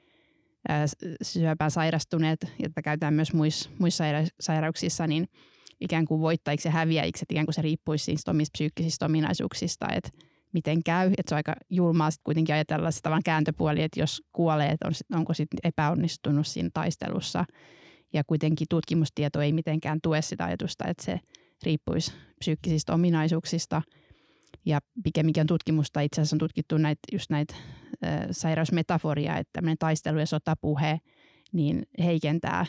syöpään sairastuneet, jotka käytetään myös muissa, muissa sairauksissa, niin ikään kuin voittajiksi ja häviäjiksi, että ikään kuin se riippuisi siitä omista psyykkisistä ominaisuuksista, että miten käy. Että se on aika julmaa sitten kuitenkin ajatella sitä vaan kääntöpuoli, että jos kuolee, että on, onko sitten epäonnistunut siinä taistelussa. Ja kuitenkin tutkimustieto ei mitenkään tue sitä ajatusta, että se riippuisi psyykkisistä ominaisuuksista. Ja pikemminkin tutkimusta, itse asiassa on tutkittu näitä, just näitä äh, sairausmetaforia, että tämmöinen taistelu- ja sotapuhe niin heikentää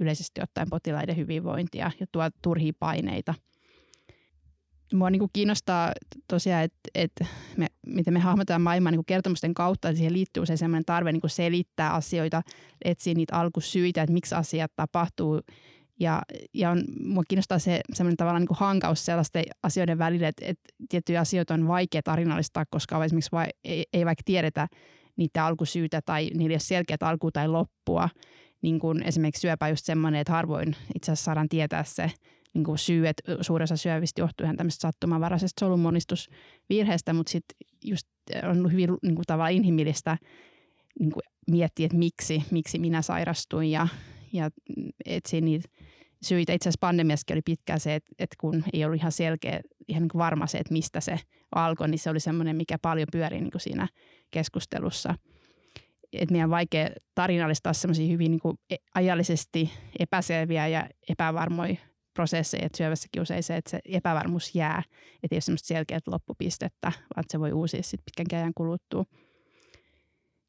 yleisesti ottaen potilaiden hyvinvointia ja tuo turhia paineita. Mua niin kuin kiinnostaa tosiaan, että, että me, miten me hahmotetaan maailmaa niin kuin kertomusten kautta, että siihen liittyy usein sellainen tarve niin kuin selittää asioita, etsiä niitä alkusyitä, että miksi asiat tapahtuu. Ja, ja on, mua kiinnostaa se sellainen tavallaan niin kuin hankaus sellaisten asioiden välillä, että, että tiettyjä asioita on vaikea tarinallistaa, koska esimerkiksi vai, ei, ei vaikka tiedetä niitä alkusyytä tai niillä ei ole selkeät alku- tai loppua niin kuin esimerkiksi syöpä just semmoinen, että harvoin itse asiassa saadaan tietää se niin kuin syy, että suuressa syövistä johtuu ihan tämmöistä sattumanvaraisesta solunmonistusvirheestä, mutta sitten just on hyvin niin kuin tavallaan inhimillistä niin kuin miettiä, että miksi, miksi minä sairastuin ja, ja etsiä niitä syitä. Itse asiassa pandemiassakin oli pitkään se, että, että kun ei ollut ihan selkeä, ihan niin kuin varma se, että mistä se alkoi, niin se oli semmoinen, mikä paljon pyörii niin kuin siinä keskustelussa – että meidän on vaikea tarinallistaa semmoisia hyvin niin kuin e, ajallisesti epäselviä ja epävarmoja prosesseja, että syövässäkin usein se, että se epävarmuus jää, että ei ole semmoista selkeää loppupistettä, vaan se voi uusia sitten pitkän ajan kuluttua.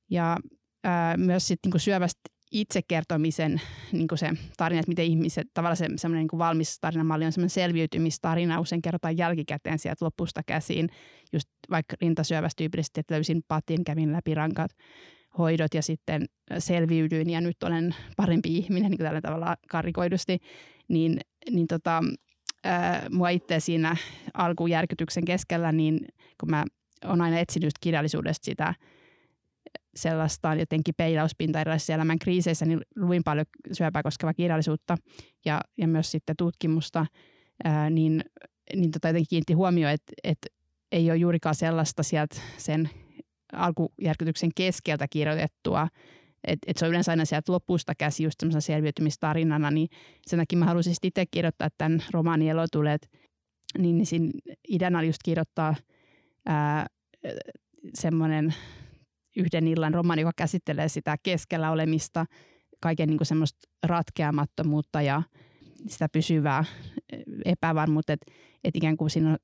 Ja ää, myös sitten niin syövästä itse kertomisen niin se tarina, että miten ihmiset, tavallaan se, semmoinen niin valmis tarinamalli on semmoinen selviytymistarina, usein kerrotaan jälkikäteen sieltä lopusta käsiin, just vaikka rintasyövästä tyypillisesti, että löysin patin, kävin läpi rankat hoidot ja sitten selviydyin ja nyt olen parempi ihminen niin kuin tällä tavalla karikoidusti, niin, niin tota, ää, mua itse siinä alkujärkytyksen keskellä, niin kun mä oon aina etsinyt kirjallisuudesta sitä sellaista jotenkin peilauspinta erilaisissa elämän kriiseissä, niin luin paljon syöpää koskevaa kirjallisuutta ja, ja myös sitten tutkimusta, ää, niin, niin tota jotenkin kiinnitti huomioon, että, että ei ole juurikaan sellaista sieltä sen alkujärkytyksen keskeltä kirjoitettua, että et se on yleensä aina sieltä lopusta käsi just semmoisena selviytymistarinana, niin sen takia mä halusin itse kirjoittaa tämän romaanin Elotulet, niin, niin siinä ideana oli just kirjoittaa semmoinen yhden illan romaani, joka käsittelee sitä keskellä olemista, kaiken niin semmoista ratkeamattomuutta ja sitä pysyvää epävarmuutta, että, että ikään kuin siinä on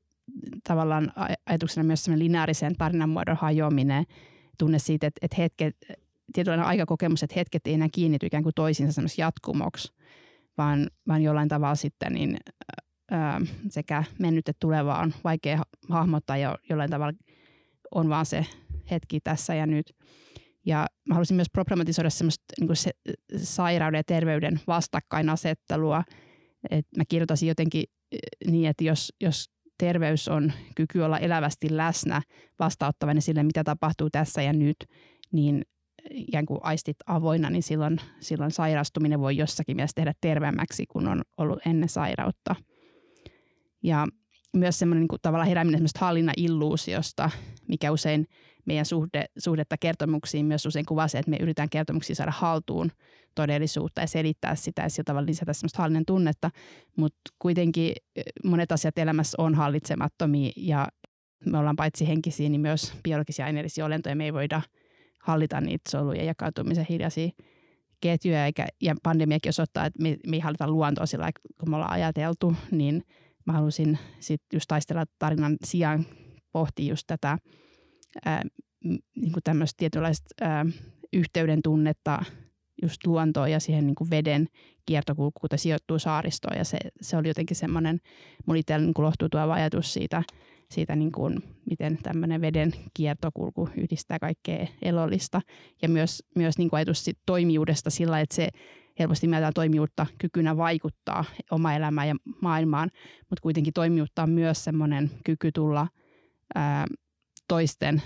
tavallaan ajatuksena myös semmoinen lineaarisen tarinanmuodon hajoaminen, tunne siitä, että, että hetket, tietynlainen aikakokemus, että hetket ei enää kiinnity ikään kuin toisiinsa semmoista jatkumoksi, vaan, vaan jollain tavalla sitten niin, ää, sekä mennyt että tulevaa on vaikea hahmottaa ja jollain tavalla on vaan se hetki tässä ja nyt. Ja mä haluaisin myös problematisoida semmoista niin se, sairauden ja terveyden vastakkainasettelua. Et mä kirjoittaisin jotenkin niin, että jos, jos terveys on kyky olla elävästi läsnä vastaanottavainen sille, mitä tapahtuu tässä ja nyt, niin ikään kuin aistit avoinna, niin silloin, silloin sairastuminen voi jossakin mielessä tehdä terveemmäksi kuin on ollut ennen sairautta. Ja myös semmoinen niin kuin, tavallaan herääminen semmoista hallinnan illuusiosta, mikä usein meidän suhde, suhdetta kertomuksiin myös usein kuvaa se, että me yritetään kertomuksia saada haltuun todellisuutta ja selittää sitä ja sillä tavalla lisätä semmoista hallinnan tunnetta. Mutta kuitenkin monet asiat elämässä on hallitsemattomia ja me ollaan paitsi henkisiä, niin myös biologisia aineellisia olentoja. Me ei voida hallita niitä soluja jakautumisen hiljaisia ketjuja, eikä, ja pandemiakin osoittaa, että me, me ei hallita luontoa sillä kun me ollaan ajateltu, niin mä halusin sitten just taistella tarinan sijaan pohtia just tätä ää, niin kuin tämmöistä tietynlaista ää, yhteyden tunnetta just luontoon ja siihen niin kuin veden kiertokulkuun, sijoittuu saaristoon. Ja se, se oli jotenkin semmoinen, mulla itsellä niin lohtuu tuo ajatus siitä, siitä niin kuin, miten tämmöinen veden kiertokulku yhdistää kaikkea elollista. Ja myös, myös niin kuin ajatus sit toimijuudesta sillä, että se helposti mieltään toimijuutta kykynä vaikuttaa oma elämään ja maailmaan, mutta kuitenkin toimijuutta on myös semmoinen kyky tulla ää, toisten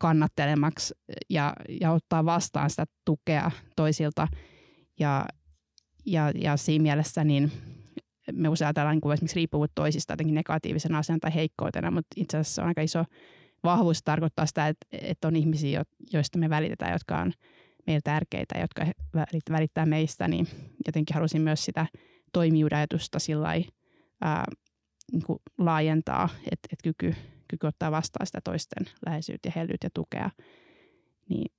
kannattelemaksi ja, ja ottaa vastaan sitä tukea toisilta. Ja, ja, ja siinä mielessä niin me usein ajatellaan niin esimerkiksi riippuvuutta toisista jotenkin negatiivisena asian tai heikkoutena, mutta itse asiassa on aika iso vahvuus se tarkoittaa sitä, että, että on ihmisiä, joista me välitetään, jotka on meille tärkeitä, jotka välittää meistä, niin jotenkin halusin myös sitä toimijuuden ajatusta sillä niin laajentaa, että, että kyky kyky ottaa vastaan sitä toisten läheisyyttä ja hellyyttä ja tukea. Niin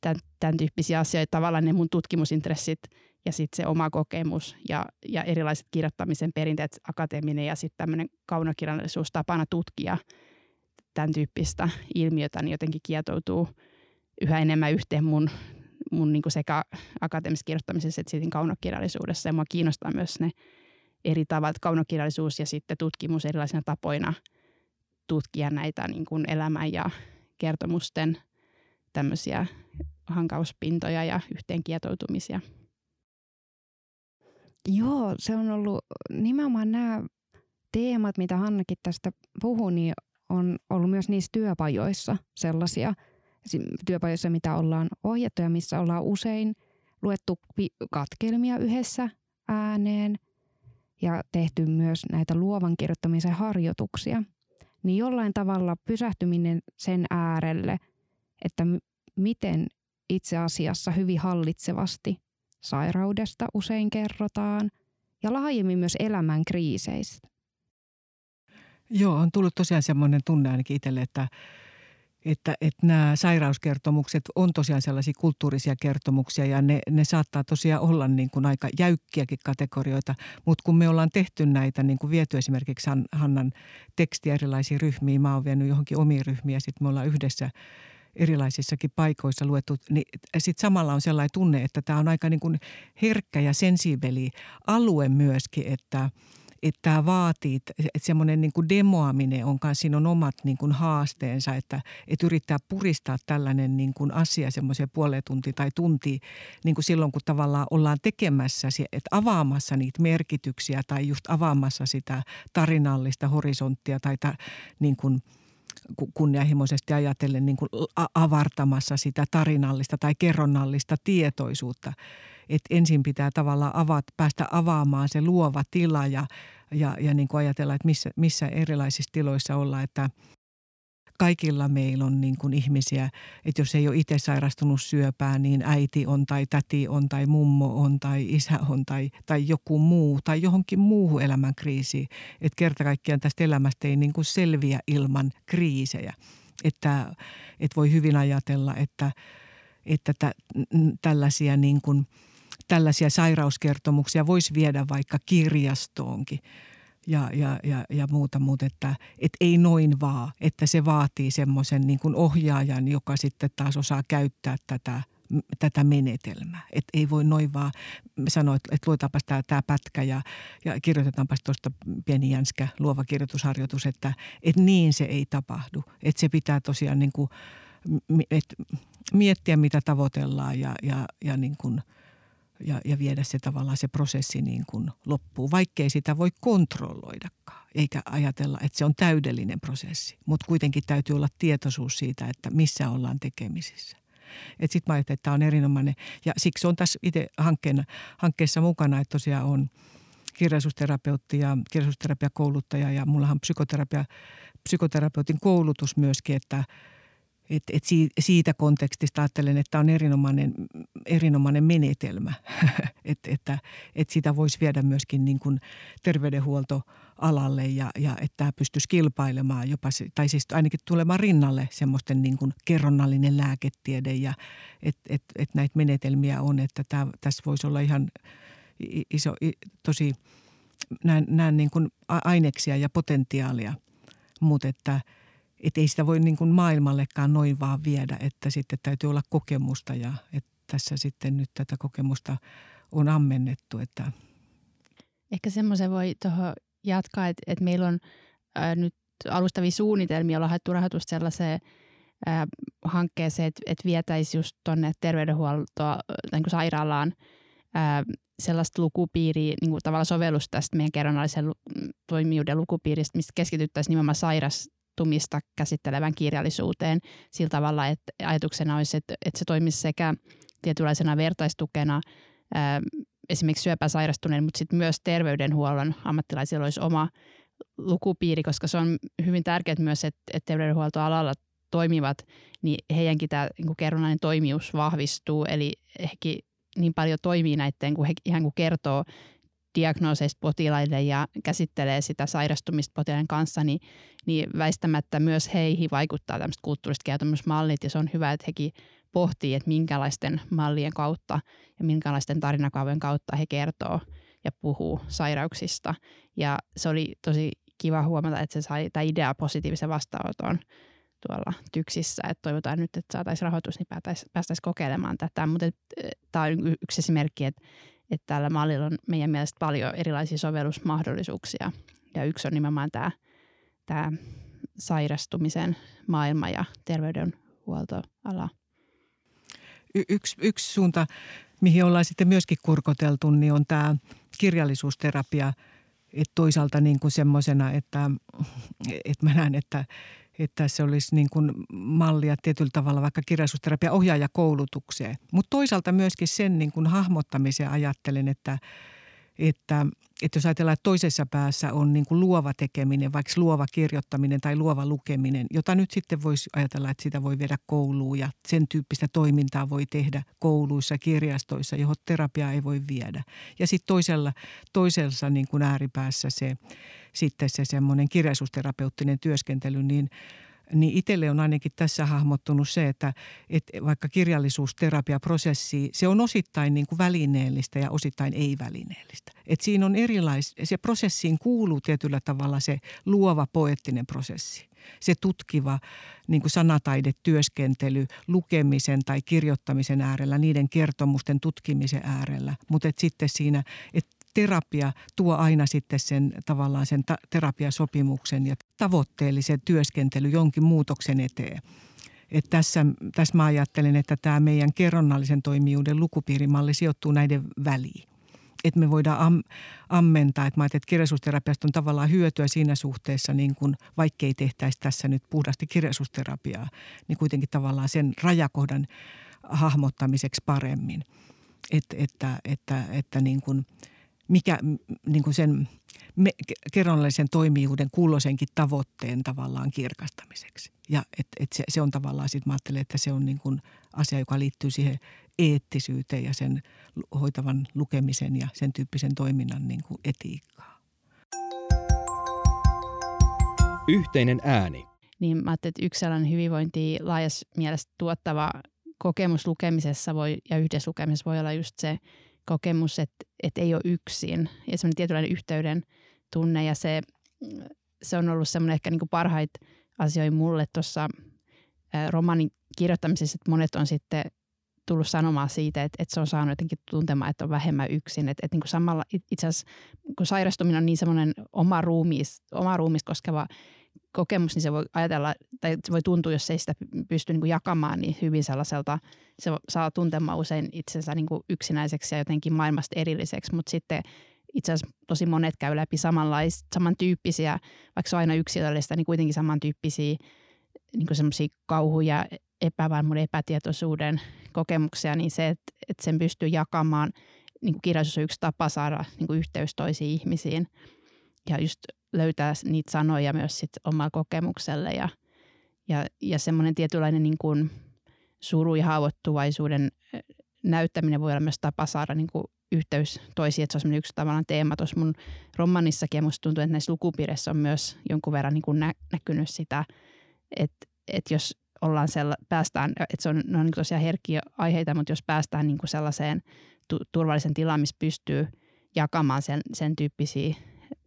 tämän, tämän tyyppisiä asioita, tavallaan ne mun tutkimusintressit ja sitten se oma kokemus ja, ja erilaiset kirjoittamisen perinteet, akateeminen ja sitten tämmöinen kaunokirjallisuus tapana tutkia tämän tyyppistä ilmiötä, niin jotenkin kietoutuu yhä enemmän yhteen mun, mun niin kuin sekä akateemisessa kirjoittamisessa että sitten kaunokirjallisuudessa. Ja mua kiinnostaa myös ne eri tavat, kaunokirjallisuus ja sitten tutkimus erilaisina tapoina tutkia näitä niin kuin elämän ja kertomusten tämmöisiä hankauspintoja ja yhteenkietoutumisia. Joo, se on ollut nimenomaan nämä teemat, mitä Hannakin tästä puhui, niin on ollut myös niissä työpajoissa sellaisia työpajoissa, mitä ollaan ohjattu ja missä ollaan usein luettu katkelmia yhdessä ääneen ja tehty myös näitä luovan kirjoittamisen harjoituksia. Niin jollain tavalla pysähtyminen sen äärelle, että miten itse asiassa hyvin hallitsevasti sairaudesta usein kerrotaan ja laajemmin myös elämän kriiseistä. Joo, on tullut tosiaan semmoinen tunne ainakin itselle, että, että, että nämä sairauskertomukset on tosiaan sellaisia kulttuurisia kertomuksia ja ne, ne saattaa tosiaan olla niin kuin aika jäykkiäkin kategorioita. Mutta kun me ollaan tehty näitä, niin kuin viety esimerkiksi Hannan tekstiä erilaisiin ryhmiin, mä oon vienyt johonkin omiin ryhmiin ja sitten me ollaan yhdessä – erilaisissakin paikoissa luettu, niin sitten samalla on sellainen tunne, että tämä on aika niin kuin herkkä ja sensibeli alue myöskin, että että tämä vaatii, että semmoinen niin kuin demoaminen on kanssa, siinä on omat niin kuin haasteensa, että, että yrittää puristaa tällainen niin kuin asia semmoiseen puoleen tunti tai tunti niin kuin silloin, kun tavallaan ollaan tekemässä, että avaamassa niitä merkityksiä tai just avaamassa sitä tarinallista horisonttia tai ta, niin kuin – kunnianhimoisesti ajatellen niin kuin avartamassa sitä tarinallista tai kerronnallista tietoisuutta. että ensin pitää tavallaan avaat, päästä avaamaan se luova tila ja, ja, ja niin kuin ajatella, että missä, missä erilaisissa tiloissa ollaan, että kaikilla meillä on niin kuin ihmisiä, että jos ei ole itse sairastunut syöpään, niin äiti on tai täti on tai mummo on tai isä on tai, tai joku muu tai johonkin muuhun elämänkriisiin. Että kerta kaikkiaan tästä elämästä ei niin kuin selviä ilman kriisejä. Että, että voi hyvin ajatella, että, että tä, tällaisia niin kuin, tällaisia sairauskertomuksia voisi viedä vaikka kirjastoonkin – ja, ja, ja, ja muuta, mutta että, että ei noin vaan, että se vaatii semmoisen niin kuin ohjaajan, joka sitten taas osaa käyttää tätä tätä menetelmää. Että ei voi noin vaan sanoa, että, että luetaanpas tämä, tämä pätkä ja, ja kirjoitetaanpas tuosta pieni jänskä luova kirjoitusharjoitus, että, että niin se ei tapahdu. Että se pitää tosiaan niin kuin, että miettiä, mitä tavoitellaan ja, ja, ja niin kuin – ja, ja viedä se tavallaan se prosessi niin kuin loppuun, vaikkei sitä voi kontrolloidakaan. Eikä ajatella, että se on täydellinen prosessi, mutta kuitenkin täytyy olla tietoisuus siitä, että missä ollaan tekemisissä. Sitten mä ajattelin, että tämä on erinomainen ja siksi on tässä itse hankkeessa mukana, että tosiaan on kirjallisuusterapeutti ja kirjallisuusterapiakouluttaja ja mullahan psykoterapia, psykoterapeutin koulutus myöskin, että – et, et siitä kontekstista ajattelen, että on erinomainen, erinomainen menetelmä, et, että et sitä voisi viedä myöskin niin kuin terveydenhuoltoalalle ja, ja että tämä pystyisi kilpailemaan jopa, tai siis ainakin tulemaan rinnalle semmoisten niin kuin kerronnallinen lääketiede ja että et, et näitä menetelmiä on, että tämä, tässä voisi olla ihan iso, tosi näin, näin niin kuin aineksia ja potentiaalia, mutta että – että ei sitä voi niin kuin maailmallekaan noin vaan viedä, että sitten täytyy olla kokemusta ja että tässä sitten nyt tätä kokemusta on ammennettu. Että. Ehkä semmoisen voi tuohon jatkaa, että, että meillä on ää, nyt alustavia suunnitelmia, olla haettu rahoitusta sellaiseen ää, hankkeeseen, että, että vietäisiin just tuonne terveydenhuoltoa niin sairaalaan ää, sellaista lukupiiriä, niin kuin tavallaan sovellus tästä meidän kerronnallisen toimijuuden lukupiiristä, mistä keskityttäisiin nimenomaan sairas, muuttumista käsittelevän kirjallisuuteen sillä tavalla, että ajatuksena olisi, että, että se toimisi sekä tietynlaisena vertaistukena ää, esimerkiksi syöpäsairastuneen, mutta sitten myös terveydenhuollon ammattilaisilla olisi oma lukupiiri, koska se on hyvin tärkeää myös, että, että terveydenhuoltoalalla toimivat, niin heidänkin tämä niin kerronnainen toimijuus vahvistuu, eli ehkä niin paljon toimii näiden, kun he ihan kuin kertoo diagnooseista potilaille ja käsittelee sitä sairastumista potilaiden kanssa, niin, niin väistämättä myös heihin vaikuttaa tämmöiset kulttuuriset kertomusmallit ja se on hyvä, että hekin pohtii, että minkälaisten mallien kautta ja minkälaisten tarinakaavojen kautta he kertoo ja puhuu sairauksista. Ja se oli tosi kiva huomata, että se sai tämä idea positiivisen vastaanoton tuolla tyksissä, että toivotaan nyt, että saataisiin rahoitus, niin päästäisiin kokeilemaan tätä. Mutta tämä on yksi esimerkki, että, että tällä mallilla on meidän mielestä paljon erilaisia sovellusmahdollisuuksia. Ja yksi on nimenomaan tämä, tämä sairastumisen maailma ja terveydenhuoltoala. Y- yksi, yksi suunta, mihin ollaan sitten myöskin kurkoteltu, niin on tämä kirjallisuusterapia. Että toisaalta niin kuin semmoisena, että, että mä näen, että, että se olisi niin kuin mallia tietyllä tavalla vaikka kirjallisuusterapia ohjaajakoulutukseen. Mutta toisaalta myöskin sen niin kuin hahmottamiseen ajattelen, että – että, että jos ajatellaan, että toisessa päässä on niin kuin luova tekeminen, vaikka luova kirjoittaminen tai luova lukeminen, jota nyt sitten voisi ajatella, että sitä voi viedä kouluun ja sen tyyppistä toimintaa voi tehdä kouluissa, kirjastoissa, johon terapiaa ei voi viedä. Ja sitten toisella, toisella niin kuin ääripäässä se, sitten se semmoinen kirjallisuusterapeuttinen työskentely, niin – niin itselle on ainakin tässä hahmottunut se, että, että vaikka kirjallisuusterapiaprosessi, se on osittain niin kuin välineellistä ja osittain ei-välineellistä. Että siinä on erilais, se prosessiin kuuluu tietyllä tavalla se luova poettinen prosessi. Se tutkiva niin kuin sanataidetyöskentely lukemisen tai kirjoittamisen äärellä, niiden kertomusten tutkimisen äärellä. Mutta sitten siinä, että terapia tuo aina sitten sen tavallaan sen ta- terapiasopimuksen ja tavoitteellisen työskentely jonkin muutoksen eteen. Et tässä, tässä mä ajattelen, että tämä meidän kerronnallisen toimijuuden lukupiirimalli sijoittuu näiden väliin. Että me voidaan am, ammentaa, että mä että kirjallisuusterapiasta on tavallaan hyötyä siinä suhteessa, niin kuin vaikkei tehtäisi tässä nyt puhdasti kirjallisuusterapiaa, niin kuitenkin tavallaan sen rajakohdan hahmottamiseksi paremmin. Et, että, että, että niin kuin – mikä niin kuin sen me, kerronnallisen toimijuuden kulloisenkin tavoitteen tavallaan kirkastamiseksi. Ja et, et se, se on tavallaan, sitten mä ajattelen, että se on niin kuin asia, joka liittyy siihen eettisyyteen ja sen hoitavan lukemisen ja sen tyyppisen toiminnan niin kuin etiikkaan. Yhteinen ääni. Niin mä ajattelin, että yksi sellainen hyvinvointi laajassa mielessä tuottava kokemus lukemisessa voi, ja yhdessä lukemisessa voi olla just se – kokemus, että, että ei ole yksin ja semmoinen tietynlainen yhteyden tunne ja se, se on ollut semmoinen ehkä niin kuin parhaita asioita mulle tuossa romaanin kirjoittamisessa, että monet on sitten tullut sanomaan siitä, että, että se on saanut jotenkin tuntemaan, että on vähemmän yksin. Että, että niin kuin samalla itse asiassa, kun sairastuminen on niin semmoinen oma ruumis, oma ruumis koskeva kokemus, niin se voi ajatella, tai se voi tuntua, jos ei sitä pysty niin kuin jakamaan niin hyvin sellaiselta, se saa tuntemaan usein itsensä niin kuin yksinäiseksi ja jotenkin maailmasta erilliseksi, mutta sitten itse asiassa tosi monet käy läpi samanlais, samantyyppisiä, vaikka se on aina yksilöllistä, niin kuitenkin samantyyppisiä niin kuin semmoisia kauhuja, epävarmuuden, epätietoisuuden kokemuksia, niin se, että, että sen pystyy jakamaan, niin kuin kirjallisuus on yksi tapa saada niin kuin yhteys toisiin ihmisiin. Ja just löytää niitä sanoja myös sit omaa kokemukselle ja, ja, ja semmoinen tietynlainen niin kuin suru ja haavoittuvaisuuden näyttäminen voi olla myös tapa saada niin kuin yhteys toisiin, että se on yksi tavallaan teema tuossa mun romanissakin ja musta tuntuu, että näissä lukupiireissä on myös jonkun verran niin kuin nä- näkynyt sitä, että, että jos ollaan sella, päästään, että se on, ne on niin tosiaan herkkiä aiheita, mutta jos päästään niin kuin sellaiseen tu- turvallisen tilaan, missä pystyy jakamaan sen, sen tyyppisiä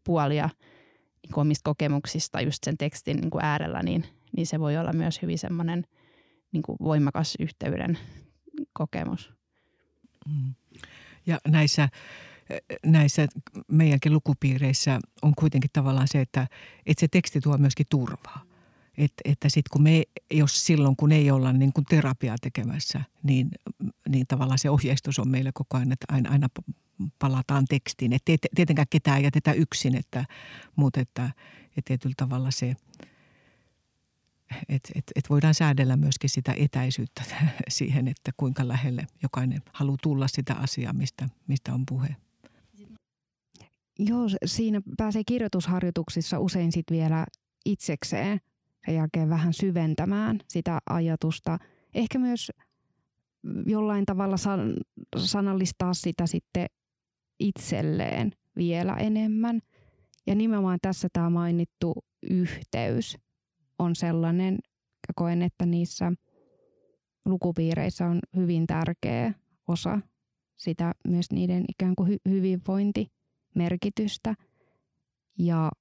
puolia niin kuin omista kokemuksista just sen tekstin niin kuin äärellä, niin, niin se voi olla myös hyvin semmoinen niin kuin voimakas yhteyden kokemus. Mm. Ja näissä, näissä meidänkin lukupiireissä on kuitenkin tavallaan se, että, että se teksti tuo myöskin turvaa. Et, että sitten kun me, jos silloin kun ei olla niin kuin terapiaa tekemässä, niin, niin tavallaan se ohjeistus on meille koko ajan, että aina, aina palataan tekstiin. Että tietenkään ketään jätetä yksin, että, mutta että, että tietyllä tavalla se, että et, et voidaan säädellä myöskin sitä etäisyyttä siihen, että kuinka lähelle jokainen haluaa tulla sitä asiaa, mistä, mistä on puhe. Joo, siinä pääsee kirjoitusharjoituksissa usein sitten vielä itsekseen sen jälkeen vähän syventämään sitä ajatusta. Ehkä myös jollain tavalla san- sanallistaa sitä sitten itselleen vielä enemmän. Ja nimenomaan tässä tämä mainittu yhteys on sellainen, koen, että niissä lukupiireissä on hyvin tärkeä osa sitä myös niiden ikään kuin hy- hyvinvointimerkitystä. Ja,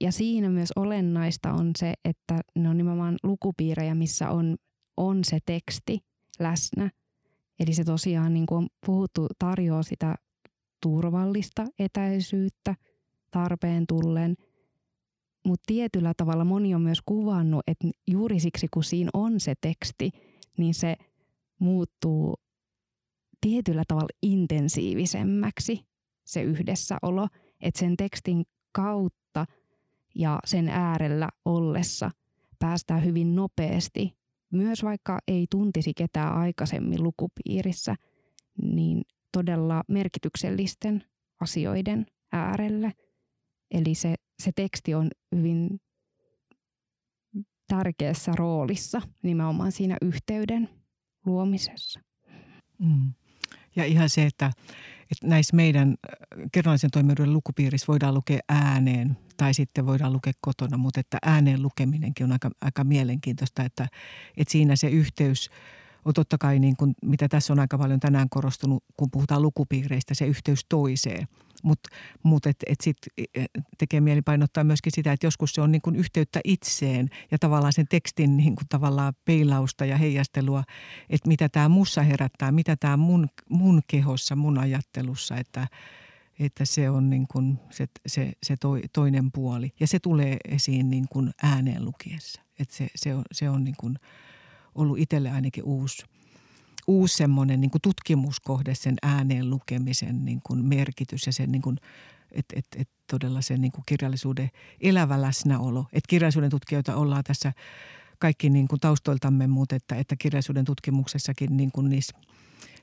ja siinä myös olennaista on se, että ne on nimenomaan lukupiirejä, missä on, on se teksti läsnä. Eli se tosiaan, niin kuin on puhuttu, tarjoaa sitä turvallista etäisyyttä tarpeen tullen. Mutta tietyllä tavalla moni on myös kuvannut, että juuri siksi kun siinä on se teksti, niin se muuttuu tietyllä tavalla intensiivisemmäksi se yhdessäolo, että sen tekstin kautta ja sen äärellä ollessa päästään hyvin nopeasti, myös vaikka ei tuntisi ketään aikaisemmin lukupiirissä, niin todella merkityksellisten asioiden äärelle. Eli se, se teksti on hyvin tärkeässä roolissa nimenomaan siinä yhteyden luomisessa. Mm. Ja ihan se, että, että näissä meidän äh, kerrallisen toimijuuden lukupiirissä voidaan lukea ääneen tai sitten voidaan lukea kotona, mutta että ääneen lukeminenkin on aika, aika mielenkiintoista, että, että siinä se yhteys – on totta kai, niin kuin, mitä tässä on aika paljon tänään korostunut, kun puhutaan lukupiireistä, se yhteys toiseen. Mutta mut et, et sit e, tekee mieli painottaa myöskin sitä, että joskus se on niin kuin yhteyttä itseen ja tavallaan sen tekstin niin kuin tavallaan peilausta ja heijastelua, että mitä tämä mussa herättää, mitä tämä mun, mun kehossa, mun ajattelussa, että, että se on niin kuin se, se, se toi, toinen puoli. Ja se tulee esiin niin kuin ääneen lukiessa. Että se, se on, se on niin kuin – ollut itselle ainakin uusi, uusi semmoinen niin tutkimuskohde sen ääneen lukemisen niin kuin merkitys ja sen niin kuin, että et, et todella sen niin kuin kirjallisuuden elävä läsnäolo. Että kirjallisuuden tutkijoita ollaan tässä kaikki niin kuin taustoiltamme, mutta että, että kirjallisuuden tutkimuksessakin niin kuin niissä –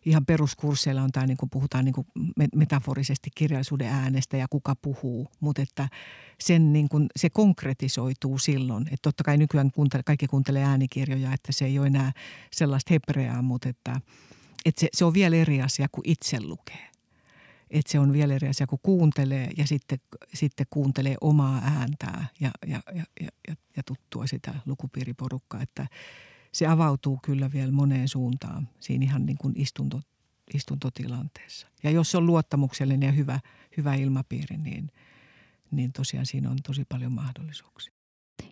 ihan peruskursseilla on tämä, niin kuin puhutaan niin kuin metaforisesti kirjallisuuden äänestä ja kuka puhuu, mutta että sen niin kuin, se konkretisoituu silloin. Että totta kai nykyään kuuntele, kaikki kuuntelee äänikirjoja, että se ei ole enää sellaista hebreaa, mutta että, että se, se on vielä eri asia kuin itse lukee. Että se on vielä eri asia, kun kuuntelee ja sitten, sitten kuuntelee omaa ääntää ja, ja, ja, ja, ja tuttua sitä lukupiiriporukkaa. Että se avautuu kyllä vielä moneen suuntaan siinä ihan niin kuin istunto, istuntotilanteessa. Ja jos on luottamuksellinen ja hyvä, hyvä ilmapiiri, niin, niin tosiaan siinä on tosi paljon mahdollisuuksia.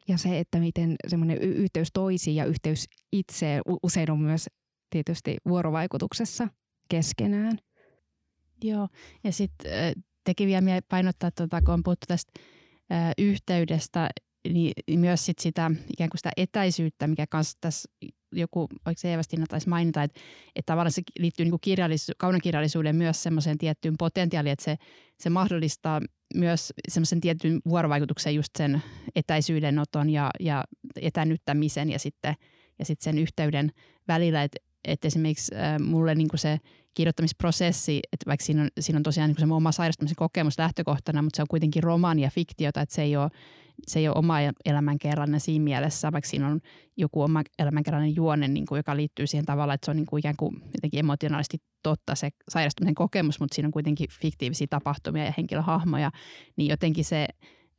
Ja se, että miten semmoinen y- yhteys toisiin ja yhteys itseen usein on myös tietysti vuorovaikutuksessa keskenään. Joo, ja sitten teki vielä painottaa, tuota, kun on puhuttu tästä yhteydestä niin myös sit sitä ikään kuin sitä etäisyyttä, mikä kanssa tässä joku, oliko se Eevastina taisi mainita, että, että tavallaan se liittyy niin kirjallisu- kaunokirjallisuuden myös semmoiseen tiettyyn potentiaaliin, että se, se mahdollistaa myös semmoisen tietyn vuorovaikutuksen just sen etäisyydenoton ja, ja etänyttämisen ja sitten, ja sitten sen yhteyden välillä, että, että esimerkiksi äh, mulle niin kuin se kirjoittamisprosessi, että vaikka siinä on, siinä on tosiaan niin se oma sairastumisen kokemus lähtökohtana, mutta se on kuitenkin romaani ja fiktiota, että se ei ole se ei ole oma elämänkerrallinen siinä mielessä, vaikka siinä on joku oma elämänkerrallinen juone, niin kuin, joka liittyy siihen tavalla, että se on niin kuin ikään kuin jotenkin emotionaalisesti totta se sairastumisen kokemus, mutta siinä on kuitenkin fiktiivisiä tapahtumia ja henkilöhahmoja, niin jotenkin se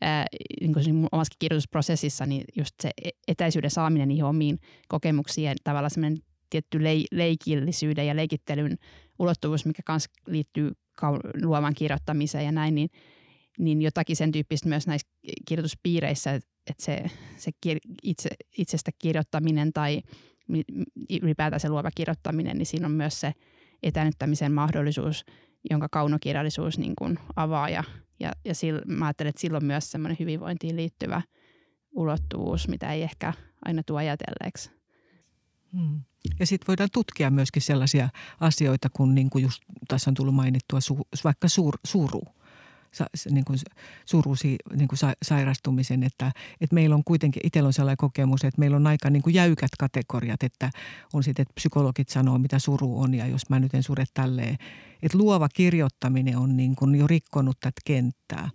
ää, niin kuin omassa kirjoitusprosessissa, niin just se e-, etäisyyden saaminen niihin omiin kokemuksiin ja tavallaan semmoinen tietty lei- leikillisyyden ja leikittelyn ulottuvuus, mikä myös liittyy luovan kirjoittamiseen ja näin, niin – niin jotakin sen tyyppistä myös näissä kirjoituspiireissä, että se, se itse, itsestä kirjoittaminen tai ylipäätään se luova kirjoittaminen, niin siinä on myös se etänyttämisen mahdollisuus, jonka kaunokirjallisuus niin kuin avaa. Ja, ja, ja sillä, mä ajattelen, että sillä on myös semmoinen hyvinvointiin liittyvä ulottuvuus, mitä ei ehkä aina tuo ajatelleeksi. Hmm. Ja sitten voidaan tutkia myöskin sellaisia asioita, kun niin kuin just tässä on tullut mainittua su, vaikka sur, suru – niin kuin surusi niin kuin sairastumisen, että, että meillä on kuitenkin, itsellä on sellainen kokemus, että meillä on aika niin kuin jäykät kategoriat, että on sitten, että psykologit sanoo, mitä suru on ja jos mä nyt en sure tälleen. Että luova kirjoittaminen on niin kuin jo rikkonut tätä kenttää.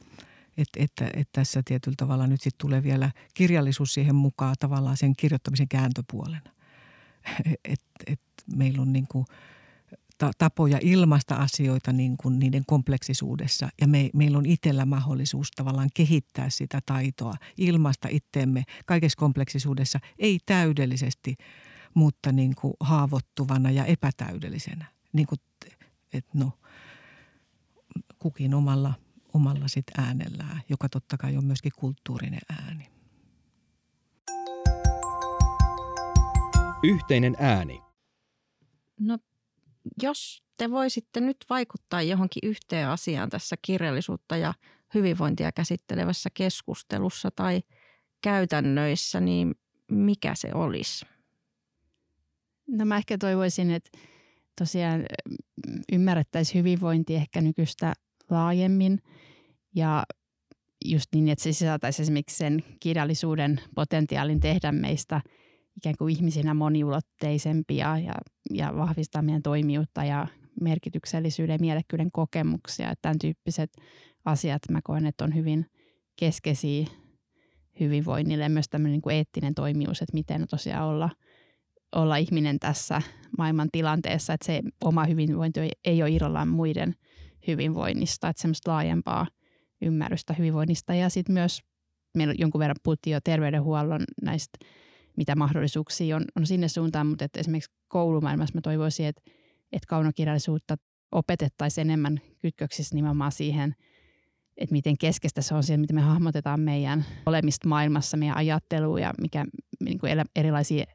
Että, että, että tässä tietyllä tavalla nyt sitten tulee vielä kirjallisuus siihen mukaan tavallaan sen kirjoittamisen kääntöpuolena. Että et meillä on niin kuin – tapoja ilmaista asioita niin kuin niiden kompleksisuudessa. Ja me, meillä on itsellä mahdollisuus tavallaan kehittää sitä taitoa, ilmaista itteemme kaikessa kompleksisuudessa, ei täydellisesti, mutta niin kuin haavoittuvana ja epätäydellisenä. Niin kuin, että no, kukin omalla, omalla sit äänellään, joka totta kai on myöskin kulttuurinen ääni. Yhteinen ääni. No, jos te voisitte nyt vaikuttaa johonkin yhteen asiaan tässä kirjallisuutta ja hyvinvointia käsittelevässä keskustelussa tai käytännöissä, niin mikä se olisi? No mä ehkä toivoisin, että tosiaan mm, ymmärrettäisiin hyvinvointi ehkä nykyistä laajemmin ja just niin, että se sisältäisi esimerkiksi sen kirjallisuuden potentiaalin tehdä meistä ikään kuin ihmisinä moniulotteisempia ja, ja vahvistaa meidän toimijuutta ja merkityksellisyyden ja mielekkyyden kokemuksia. Että tämän tyyppiset asiat mä koen, että on hyvin keskeisiä hyvinvoinnille ja myös tämmöinen niin kuin eettinen toimijuus, että miten tosiaan olla, olla ihminen tässä maailman tilanteessa, että se oma hyvinvointi ei ole irrallaan muiden hyvinvoinnista, että semmoista laajempaa ymmärrystä hyvinvoinnista ja sitten myös meillä jonkun verran puhuttiin jo terveydenhuollon näistä, mitä mahdollisuuksia on, on sinne suuntaan, mutta että esimerkiksi koulumaailmassa mä toivoisin, että, että kaunokirjallisuutta opetettaisiin enemmän kytköksissä nimenomaan siihen – että miten keskeistä se on siihen, miten me hahmotetaan meidän olemista maailmassa, meidän ajattelua ja mikä, niin kuin erilaisia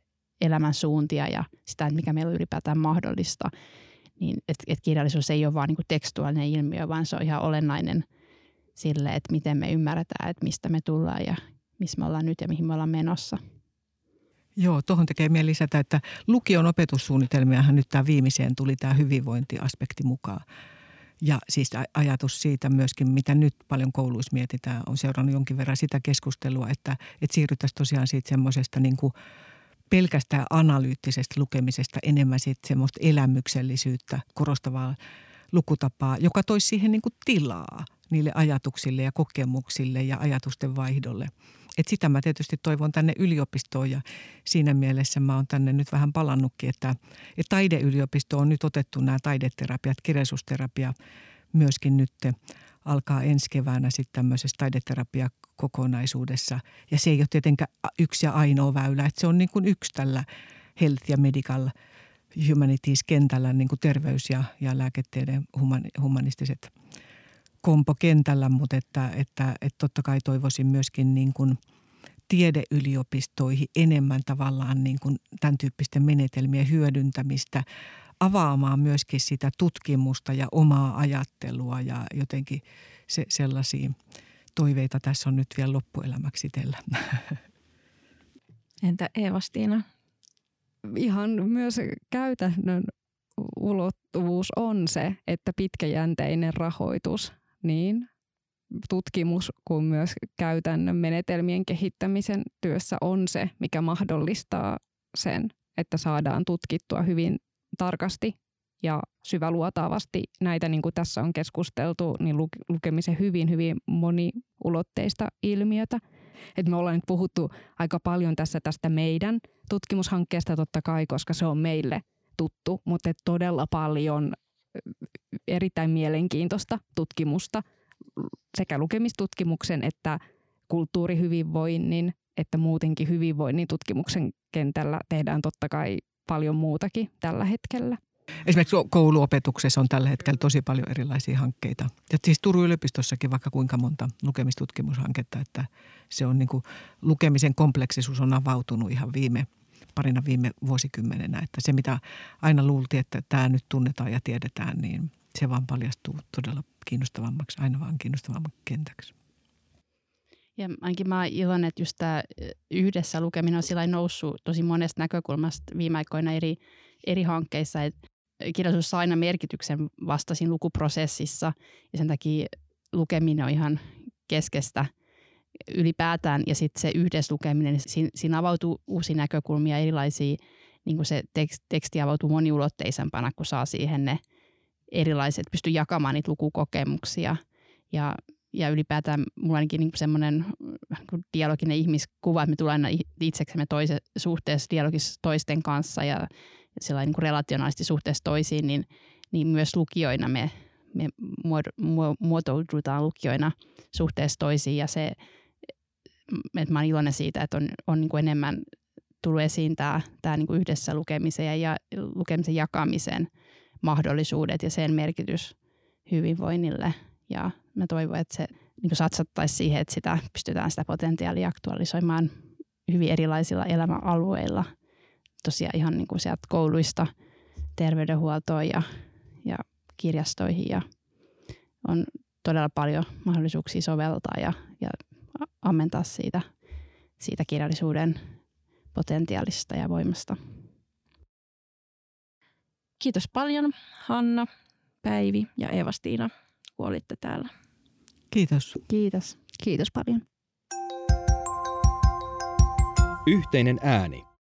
elämän suuntia ja sitä, että mikä meillä on ylipäätään mahdollista. Niin, että et kirjallisuus ei ole vain niin tekstuaalinen ilmiö, vaan se on ihan olennainen sille, että miten me ymmärretään, että mistä me tullaan ja missä me ollaan nyt ja mihin me ollaan menossa. Joo, tuohon tekee mieli lisätä, että lukion opetussuunnitelmiahan nyt tämä viimeiseen tuli tämä hyvinvointiaspekti mukaan. Ja siis ajatus siitä myöskin, mitä nyt paljon kouluissa mietitään, on seurannut jonkin verran sitä keskustelua, että, että siirryttäisiin tosiaan siitä semmoisesta niin kuin pelkästään analyyttisestä lukemisesta enemmän sitten semmoista elämyksellisyyttä korostavaa lukutapaa, joka toisi siihen niin kuin tilaa niille ajatuksille ja kokemuksille ja ajatusten vaihdolle. Et sitä mä tietysti toivon tänne yliopistoon ja siinä mielessä mä oon tänne nyt vähän palannutkin, että, että taideyliopisto on nyt otettu nämä taideterapiat, kirjallisuusterapia myöskin nyt alkaa ensi keväänä sitten tämmöisessä taideterapiakokonaisuudessa. Ja se ei ole tietenkään yksi ja ainoa väylä, että se on niin kuin yksi tällä health ja medical humanities-kentällä niin kuin terveys- ja, ja lääketieteen humanistiset – kompokentällä, mutta että, että, että totta kai toivoisin myöskin niin kuin tiedeyliopistoihin enemmän tavallaan niin kuin tämän tyyppisten menetelmien hyödyntämistä, avaamaan myöskin sitä tutkimusta ja omaa ajattelua ja jotenkin se, sellaisia toiveita tässä on nyt vielä loppuelämäksi itsellä. Entä Eeva-Stiina? Ihan myös käytännön ulottuvuus on se, että pitkäjänteinen rahoitus niin tutkimus kuin myös käytännön menetelmien kehittämisen työssä on se, mikä mahdollistaa sen, että saadaan tutkittua hyvin tarkasti ja syväluotaavasti näitä, niin kuin tässä on keskusteltu, niin lukemisen hyvin, hyvin moniulotteista ilmiötä. Et me ollaan nyt puhuttu aika paljon tässä tästä meidän tutkimushankkeesta totta kai, koska se on meille tuttu, mutta todella paljon erittäin mielenkiintoista tutkimusta sekä lukemistutkimuksen että kulttuurihyvinvoinnin että muutenkin hyvinvoinnin tutkimuksen kentällä tehdään totta kai paljon muutakin tällä hetkellä. Esimerkiksi kouluopetuksessa on tällä hetkellä tosi paljon erilaisia hankkeita. Ja siis Turun yliopistossakin vaikka kuinka monta lukemistutkimushanketta, että se on niin kuin, lukemisen kompleksisuus on avautunut ihan viime, parina viime vuosikymmenenä. Että se mitä aina luultiin, että tämä nyt tunnetaan ja tiedetään, niin se vaan paljastuu todella kiinnostavammaksi, aina vaan kiinnostavammaksi kentäksi. Ja ainakin mä oon iloinen, että just tämä yhdessä lukeminen on sillä noussut tosi monesta näkökulmasta viime aikoina eri, eri hankkeissa. Et kirjallisuus saa aina merkityksen vastasin lukuprosessissa ja sen takia lukeminen on ihan keskeistä ylipäätään. Ja sitten se yhdessä lukeminen, niin siinä, siinä avautuu uusia näkökulmia, erilaisia, niin kuin se teksti avautuu moniulotteisempana, kun saa siihen ne – erilaiset, pysty jakamaan niitä lukukokemuksia ja, ja ylipäätään mulla ainakin niin semmoinen dialoginen ihmiskuva, että me tullaan aina itseksemme toise, suhteessa dialogissa toisten kanssa ja sellainen niin kuin relationaalisesti suhteessa toisiin, niin, niin myös lukijoina me, me muotoudutaan lukijoina suhteessa toisiin ja se, että mä oon iloinen siitä, että on, on niin kuin enemmän tullut esiin tämä, tämä niin kuin yhdessä lukemisen ja lukemisen jakamisen mahdollisuudet ja sen merkitys hyvinvoinnille. Ja mä toivon, että se niin satsattaisiin siihen, että sitä pystytään sitä potentiaalia aktualisoimaan hyvin erilaisilla elämäalueilla. Tosiaan ihan niin kuin sieltä kouluista terveydenhuoltoon ja, ja kirjastoihin ja on todella paljon mahdollisuuksia soveltaa ja, ja ammentaa siitä, siitä kirjallisuuden potentiaalista ja voimasta. Kiitos paljon Hanna, Päivi ja Eeva-Stiina, kun olitte täällä. Kiitos. Kiitos. Kiitos paljon. Yhteinen ääni.